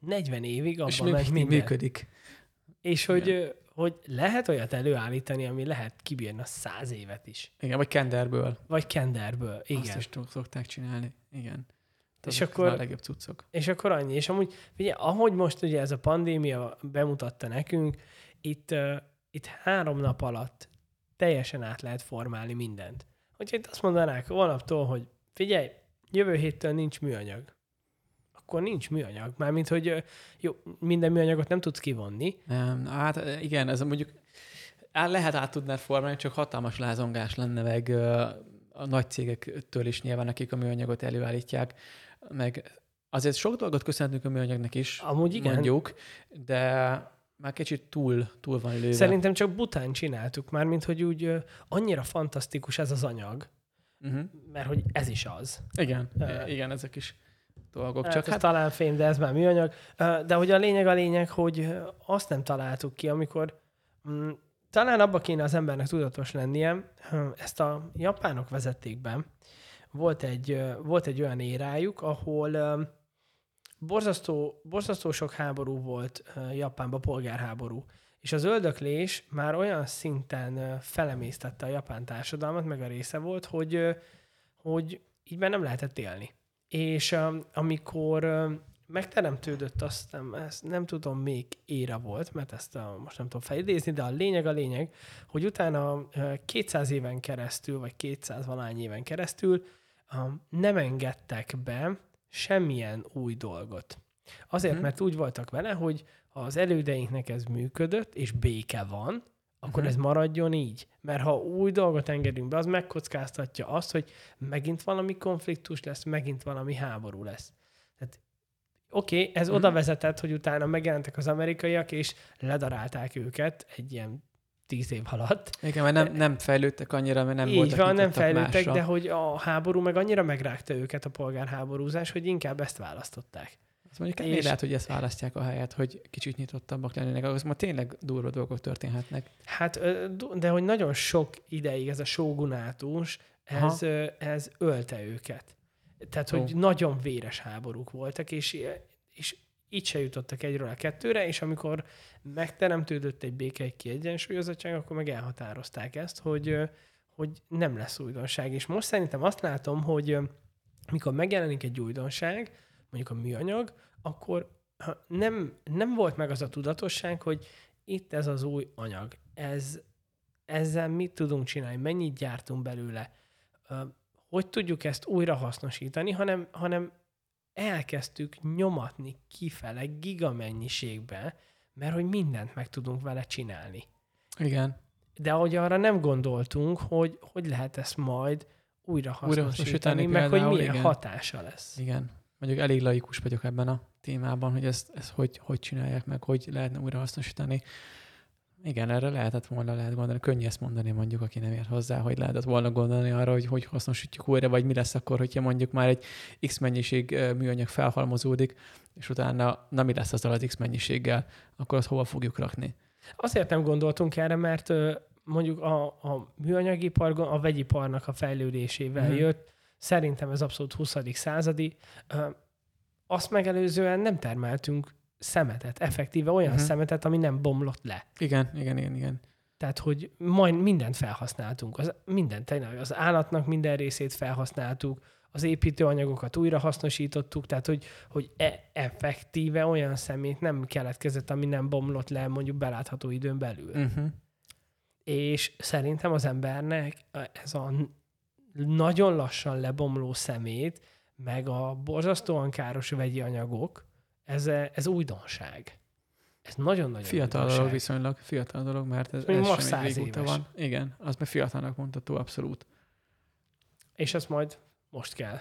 40 évig És abban még ment minden. működik. És hogy, hogy lehet olyat előállítani, ami lehet kibírni a száz évet is. Igen, vagy kenderből. Vagy kenderből, igen. Azt is szokták csinálni. Igen. És Azok akkor- a legjobb cuccok. És akkor annyi. És amúgy, ugye, ahogy most ugye ez a pandémia bemutatta nekünk, itt, uh, itt három nap alatt teljesen át lehet formálni mindent. Hogyha itt azt mondanák holnaptól, hogy figyelj, jövő héttől nincs műanyag, akkor nincs műanyag. Mármint, hogy jó, minden műanyagot nem tudsz kivonni, Nem, hát igen, ez mondjuk lehet át tudnád formálni, csak hatalmas lázongás lenne, meg a nagy cégektől is nyilván, akik a műanyagot előállítják, meg azért sok dolgot köszönhetünk a műanyagnak is, Amúgy igen. mondjuk, de már kicsit túl, túl van lőve. Szerintem csak bután csináltuk már, mint hogy úgy annyira fantasztikus ez az anyag, Uh-huh. mert hogy ez is az. Igen, Ö. igen, ezek is dolgok. Hát Csak hát, talán fém, de ez már műanyag. De hogy a lényeg a lényeg, hogy azt nem találtuk ki, amikor mm, talán abba kéne az embernek tudatos lennie, ö, ezt a japánok vezették be. Volt egy, volt egy olyan érájuk, ahol borzasztó, borzasztó sok háború volt Japánban, polgárháború. És az öldöklés már olyan szinten felemésztette a japán társadalmat, meg a része volt, hogy, hogy így már nem lehetett élni. És um, amikor um, megteremtődött, azt nem, ezt nem tudom, még éra volt, mert ezt a, most nem tudom felidézni, de a lényeg a lényeg, hogy utána uh, 200 éven keresztül, vagy 200 valány éven keresztül um, nem engedtek be semmilyen új dolgot. Azért, Mhm. mert úgy voltak vele, hogy az elődeinknek ez működött, és béke van, akkor Mhm. ez maradjon így. Mert ha új dolgot engedünk be, az megkockáztatja azt, hogy megint valami konfliktus lesz, megint valami háború lesz. Tehát oké, okay, ez Mhm. oda vezetett, hogy utána megjelentek az amerikaiak, és ledarálták őket egy ilyen tíz év alatt. igen, mert nem, nem fejlődtek annyira, mert nem Így voltak van, nem fejlődtek, másra. de hogy a háború meg annyira megrágta őket a polgárháborúzás, hogy inkább ezt választották. Azt mondjuk És- és... lehet, hogy ezt választják a helyet, hogy kicsit nyitottabbak lennének, az ma tényleg durva dolgok történhetnek. Hát, de hogy nagyon sok ideig ez a sógunátus, ez, Aha. ez ölte őket. Tehát, hogy Ó. nagyon véres háborúk voltak, és, és így se jutottak egyről a kettőre, és amikor megteremtődött egy béke, egy kiegyensúlyozottság, akkor meg elhatározták ezt, hogy, hogy nem lesz újdonság. És most szerintem azt látom, hogy mikor megjelenik egy újdonság, mondjuk a műanyag, akkor nem, nem volt meg az a tudatosság, hogy itt ez az új anyag, ez, ezzel mit tudunk csinálni, mennyit gyártunk belőle, hogy tudjuk ezt újra hasznosítani, hanem, hanem elkezdtük nyomatni kifele gigamennyiségbe, mert hogy mindent meg tudunk vele csinálni. Igen. De ahogy arra nem gondoltunk, hogy hogy lehet ezt majd újra hasznosítani, hasznosítani meg hogy például, milyen igen. hatása lesz. Igen. Mondjuk elég laikus vagyok ebben a témában, hogy ezt, ezt hogy, hogy csinálják meg, hogy lehetne újra hasznosítani. Igen, erre lehetett volna lehet gondolni. Könnyű ezt mondani mondjuk, aki nem ért hozzá, hogy lehetett volna gondolni arra, hogy hogy hasznosítjuk újra, vagy mi lesz akkor, hogyha mondjuk már egy X mennyiség műanyag felhalmozódik, és utána na mi lesz azzal az X mennyiséggel, akkor azt hova fogjuk rakni. Azért nem gondoltunk erre, mert mondjuk a, a műanyagipar, a vegyiparnak a fejlődésével Mhm. jött, szerintem ez abszolút 20. századi. Azt megelőzően nem termeltünk szemetet, effektíve olyan Mhm. szemetet, ami nem bomlott le. Igen, igen, igen, igen. Tehát, hogy majd mindent felhasználtunk. Az, mindent, tényleg az állatnak minden részét felhasználtuk, az építőanyagokat újra hasznosítottuk, tehát, hogy, hogy e- effektíve olyan szemét nem keletkezett, ami nem bomlott le mondjuk belátható időn belül. Uh-huh. És szerintem az embernek ez a nagyon lassan lebomló szemét meg a borzasztóan káros vegyi anyagok, ez, ez újdonság. Ez nagyon-nagyon Fiatal újdonság. dolog viszonylag, fiatal dolog, mert ez, ez most sem régóta van. Igen, az meg fiatalnak mondható, abszolút. És ezt majd most kell.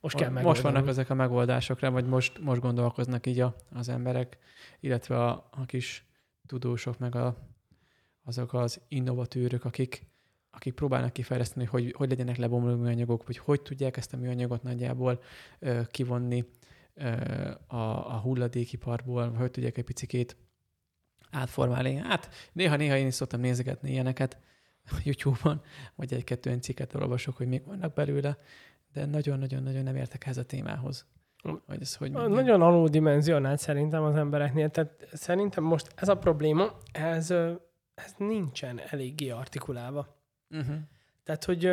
Most Mo- kell most megoldanunk. vannak ezek a megoldásokra, vagy most, most gondolkoznak így a, az emberek, illetve a, a kis tudósok, meg a, azok az innovatőrök, akik, akik próbálnak kifejleszteni, hogy hogy legyenek lebomló műanyagok, vagy hogy tudják ezt a műanyagot nagyjából ö, kivonni ö, a, a hulladékiparból, vagy hogy tudják egy picikét átformálni. Hát néha-néha én is szoktam nézegetni ilyeneket YouTube-on, vagy egy-kettő cikket olvasok, hogy még vannak belőle, de nagyon-nagyon-nagyon nem értek ehhez a témához. Hogy ez hogy mondjam. Nagyon aluldimensionált szerintem az embereknél. Tehát szerintem most ez a probléma, ez, ez nincsen eléggé artikulálva. Uh-huh. Tehát, hogy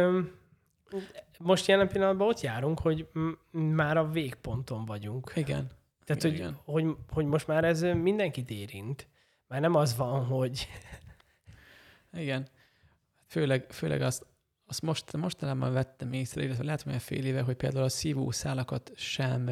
most jelen pillanatban ott járunk, hogy már a végponton vagyunk. Igen. Tehát, igen, hogy, igen. hogy, hogy most már ez mindenkit érint. Már nem az van, hogy Igen. Főleg, főleg azt, azt most, mostanában vettem észre, illetve lehet, hogy olyan fél éve, hogy például a szívószálakat sem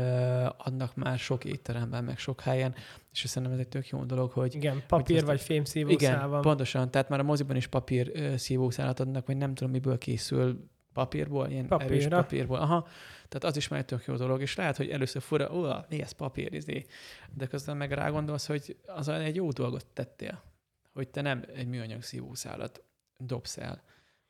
adnak már sok étteremben, meg sok helyen, és szerintem ez egy tök jó dolog, hogy igen, papír ezt- vagy igen, fémszívószál van. pontosan, tehát már a moziban is papír szívószálat adnak, vagy nem tudom, miből készül, papírból, ilyen Papírra. erős papírból. Aha, tehát az is már egy tök jó dolog, és lehet, hogy először fura, ó, mi ez papír, izé. de közben meg rágondolsz, hogy az egy jó dolgot tettél, hogy te nem egy műanyag szívószálat dobsz el,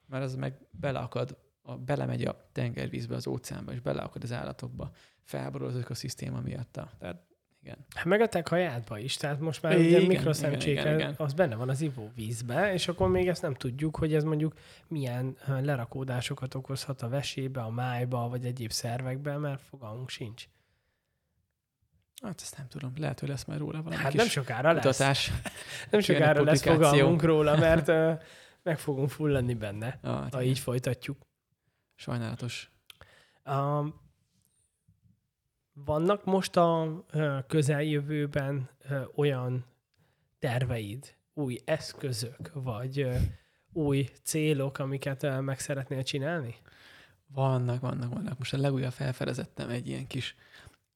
mert az meg beleakad, a, belemegy a tengervízbe, az óceánba, és beleakad az állatokba, felborul az ökoszisztéma miatta. Tehát igen. Hát meg a te kajádba is, tehát most már Igen, ugye igen. az benne van az ivóvízbe, és akkor még ezt nem tudjuk, hogy ez mondjuk milyen lerakódásokat okozhat a vesébe, a májba, vagy egyéb szervekbe, mert fogalmunk sincs. Hát ezt nem tudom, lehet, hogy lesz majd róla valami Hát nem sokára lesz. kutatás. Nem Jön egy sokára lesz fogalmunk róla, mert meg fogunk fulladni benne, Ah, hát ha igen. így folytatjuk. Sajnálatos. Um, vannak most a közeljövőben olyan terveid, új eszközök, vagy új célok, amiket meg szeretnél csinálni? Vannak, vannak, vannak. Most a legújabb felfedezettem egy ilyen kis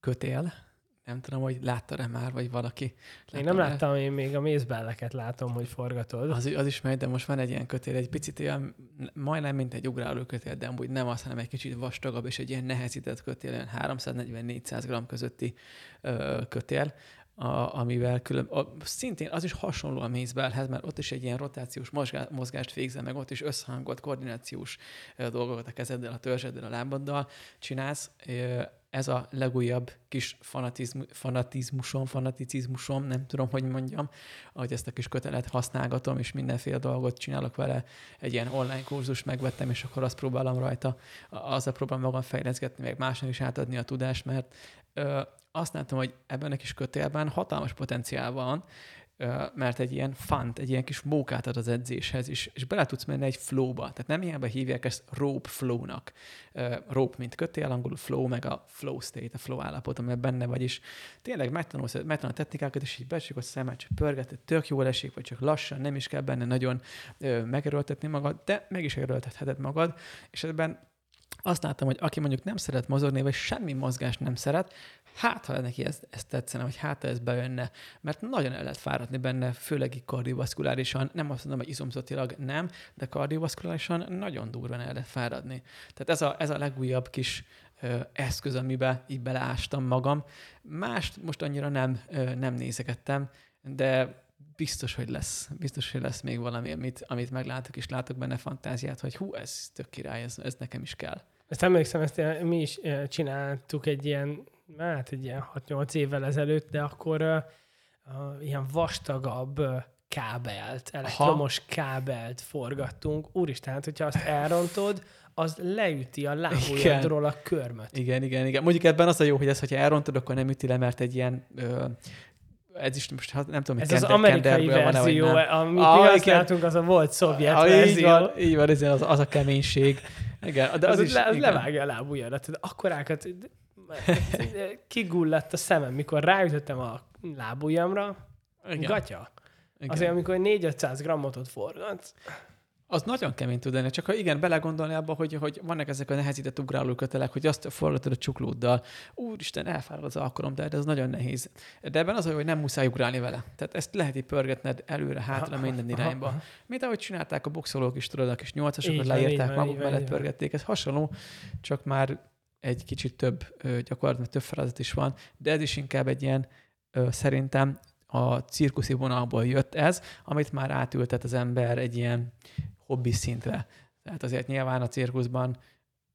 kötél. Nem tudom, hogy látta-e már, vagy valaki. Én nem látta-e? láttam, én még a mézbelleket látom, hogy forgatod. Az, az is megy, de most van egy ilyen kötél, egy picit olyan, majdnem mint egy ugráló kötél, de amúgy nem az, hanem egy kicsit vastagabb, és egy ilyen nehezített kötél, ilyen 340-400 g közötti ö, kötél, a, amivel külön, a, szintén az is hasonló a mézbelhez, mert ott is egy ilyen rotációs mozgá, mozgást végzel, meg ott is összhangolt, koordinációs dolgokat a kezeddel, a törzseddel, a lábaddal csinálsz. Ez a legújabb kis fanatizmu, fanatizmusom, fanaticizmusom, nem tudom, hogy mondjam, ahogy ezt a kis kötelet használgatom, és mindenféle dolgot csinálok vele. Egy ilyen online kurzust megvettem, és akkor azt próbálom rajta, azzal próbálom magam fejleszgetni, meg másnak is átadni a tudást, mert ö, azt látom, hogy ebben a kis kötélben hatalmas potenciál van, ö, mert egy ilyen fant, egy ilyen kis mókát ad az edzéshez, és, és bele tudsz menni egy flowba. Tehát nem hiába hívják ezt rope flow-nak. Ö, rope, mint kötél, angolul flow, meg a flow state, a flow állapot, amiben benne vagy, és tényleg megtanulsz, megtanul a technikákat, és így becsük a szemet, csak pörgetett, tök jól esik, vagy csak lassan, nem is kell benne nagyon ö, magad, de meg is erőltetheted magad, és ebben azt láttam, hogy aki mondjuk nem szeret mozogni, vagy semmi mozgást nem szeret, hát ha neki ez, ez tetszene, vagy hát ha ez bejönne, mert nagyon el lehet fáradni benne, főleg így kardiovaszkulárisan, nem azt mondom, hogy izomzatilag nem, de kardiovaszkulárisan nagyon durván el lehet fáradni. Tehát ez a, ez a legújabb kis ö, eszköz, amiben így beleástam magam. Mást most annyira nem, ö, nem nézegettem, de biztos, hogy lesz. Biztos, hogy lesz még valami, amit, amit meglátok, és látok benne fantáziát, hogy hú, ez tök király, ez, ez nekem is kell. Ezt emlékszem, ezt eh, mi is eh, csináltuk egy ilyen, hát egy ilyen 6-8 évvel ezelőtt, de akkor uh, uh, ilyen vastagabb uh, kábelt, elektromos kábelt forgattunk. Úristen, hát hogyha azt elrontod, az leüti a lábujjadról a körmöt. Igen, igen, igen. Mondjuk ebben az a jó, hogy ez, hogyha elrontod, akkor nem üti le, mert egy ilyen ö, ez is most hát nem tudom, Ez hogy az Kender- amerikai van-e, vagy verzió, nem. amit Ah, mi használtunk, az a volt szovjet Ah, így verzió. van, így van, ez az, az a keménység. Igen, de az, az, is, le, az igen. levágja a lábujjadat. Akkorákat kigulladt a szemem, mikor ráütöttem a lábujjamra. Igen, Gatya. igen. Azért, amikor 4-500 grammot ott forgatsz, Az nagyon kemény tud lenni, csak ha igen, belegondolni abba, hogy, hogy vannak ezek a nehezített ugráló kötelek, hogy azt forgatod a csuklóddal. Úristen, elfárad az alkalom, de ez nagyon nehéz. De ebben az, hogy nem muszáj ugrálni vele. Tehát ezt lehet így pörgetned előre, hátra, minden irányba. Mint ahogy csinálták a boxolók is, tudod, a kis nyolcasokat leírták, maguk mellett pörgették. Ez hasonló, csak már egy kicsit több gyakorlatilag több feladat is van, de ez is inkább egy ilyen szerintem a cirkuszi vonalból jött ez, amit már átültet az ember egy ilyen hobbi szintre. Tehát azért nyilván a cirkuszban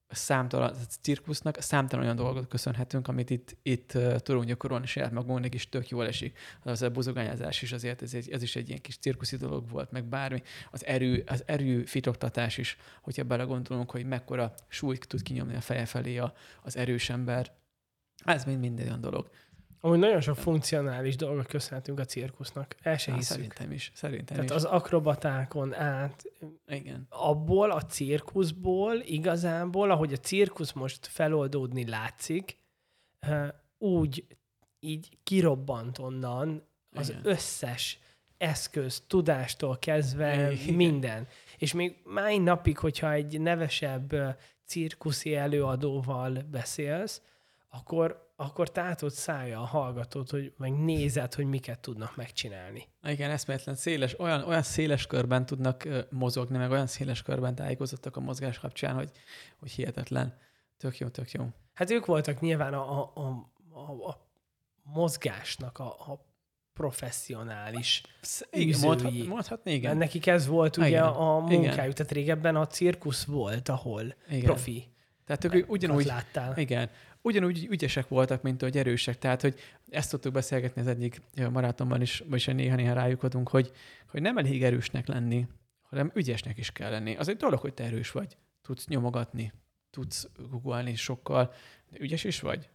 számtalan, a cirkusznak számtalan olyan dolgot köszönhetünk, amit itt, itt tudunk gyakorolni saját magunknak is tök jól esik. Az a buzogányázás is azért, ez, egy, ez is egy ilyen kis cirkuszi dolog volt, meg bármi. Az erő, az erő fitoktatás is, hogyha belegondolunk, hogy mekkora súlyt tud kinyomni a feje felé az erős ember. Ez mind minden olyan dolog. Amúgy nagyon sok funkcionális dolgot köszönhetünk a cirkusznak. El se hiszük. Szerintem is. Szerintem Tehát is. az akrobatákon át, Igen. abból a cirkuszból igazából, ahogy a cirkusz most feloldódni látszik, úgy így kirobbant onnan az Igen. összes eszköz, tudástól kezdve Igen. minden. És még mai napig, hogyha egy nevesebb cirkuszi előadóval beszélsz, akkor akkor tátod szája a hallgatót, hogy meg nézed, hogy miket tudnak megcsinálni. Igen, eszméletlen széles, olyan, olyan széles körben tudnak mozogni, meg olyan széles körben tájékozottak a mozgás kapcsán, hogy, hogy hihetetlen. Tök jó, tök jó. Hát ők voltak nyilván a, a, a, a, a mozgásnak a, a professzionális igen, mondhat, mondhatni, igen. Mert nekik ez volt ugye igen, a munkájuk. Igen. Tehát régebben a cirkusz volt, ahol igen. profi tehát ők ugyanúgy, láttál. Igen, ugyanúgy ügyesek voltak, mint hogy erősek. Tehát, hogy ezt tudtuk beszélgetni az egyik maratonban is, vagyis néha-néha rájuk adunk, hogy, hogy nem elég erősnek lenni, hanem ügyesnek is kell lenni. Az egy dolog, hogy te erős vagy. Tudsz nyomogatni, tudsz googolni sokkal, de ügyes is vagy.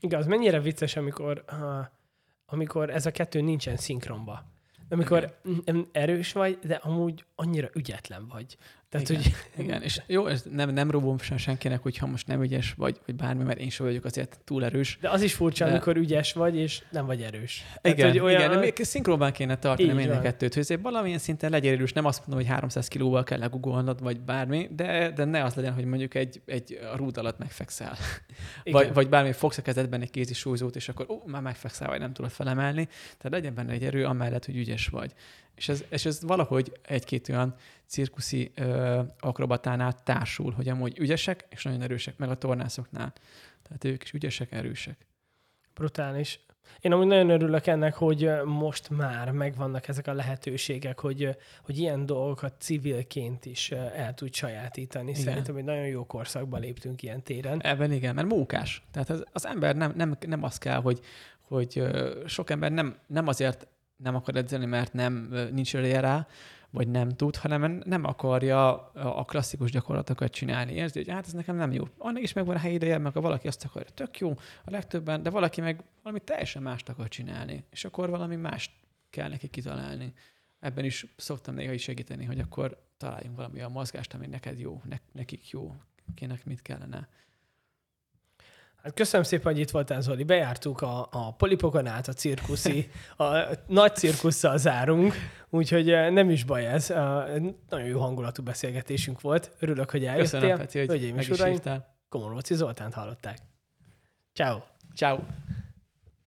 Igaz, mennyire vicces, amikor, amikor ez a kettő nincsen szinkronba. Amikor erős vagy, de amúgy annyira ügyetlen vagy. Tehát, igen, hogy... igen, és jó, ez nem, nem robom sem senkinek, hogyha most nem ügyes vagy, vagy bármi, mert én sem vagyok azért túl erős. De az is furcsa, de... amikor ügyes vagy, és nem vagy erős. Igen, Tehát, hogy olyan... igen, még szinkronban kéne tartani mind a kettőt, hogy valamilyen szinten legyél erős, nem azt mondom, hogy 300 kilóval kell legugolnod, vagy bármi, de, de ne az legyen, hogy mondjuk egy, egy a rúd alatt megfekszel. Vagy, vagy bármi fogsz a kezedben egy kézi súlyzót, és akkor ó, már megfekszel, vagy nem tudod felemelni. Tehát legyen benne egy erő, amellett, hogy ügyes vagy. És ez, és ez valahogy egy-két olyan cirkuszi ö, akrobatánál társul, hogy amúgy ügyesek és nagyon erősek, meg a tornászoknál. Tehát ők is ügyesek, erősek. Brutális. Én amúgy nagyon örülök ennek, hogy most már megvannak ezek a lehetőségek, hogy, hogy ilyen dolgokat civilként is el tud sajátítani. Igen. Szerintem egy nagyon jó korszakba léptünk ilyen téren. Ebben igen, mert mókás. Tehát az, az ember nem, nem, nem az kell, hogy, hogy sok ember nem, nem azért nem akar edzeni, mert nem nincs ereje rá, vagy nem tud, hanem nem akarja a klasszikus gyakorlatokat csinálni. Érzi, hogy hát ez nekem nem jó. Annak is megvan a helyi ideje, meg ha valaki azt akarja, tök jó, a legtöbben, de valaki meg valami teljesen mást akar csinálni, és akkor valami mást kell neki kitalálni. Ebben is szoktam néha is segíteni, hogy akkor találjunk valami a mozgást, ami neked jó, ne, nekik jó, kinek mit kellene. Hát köszönöm szépen, hogy itt voltál, Zoli. Bejártuk a, a polipokon át, a cirkuszi, a nagy cirkusszal zárunk, úgyhogy eh, nem is baj ez. Nagyon jó hangulatú beszélgetésünk volt. Örülök, hogy eljöttél. Köszönöm, Peti, hogy meg is Komorvóci Zoltánt hallották. Ciao. Ciao.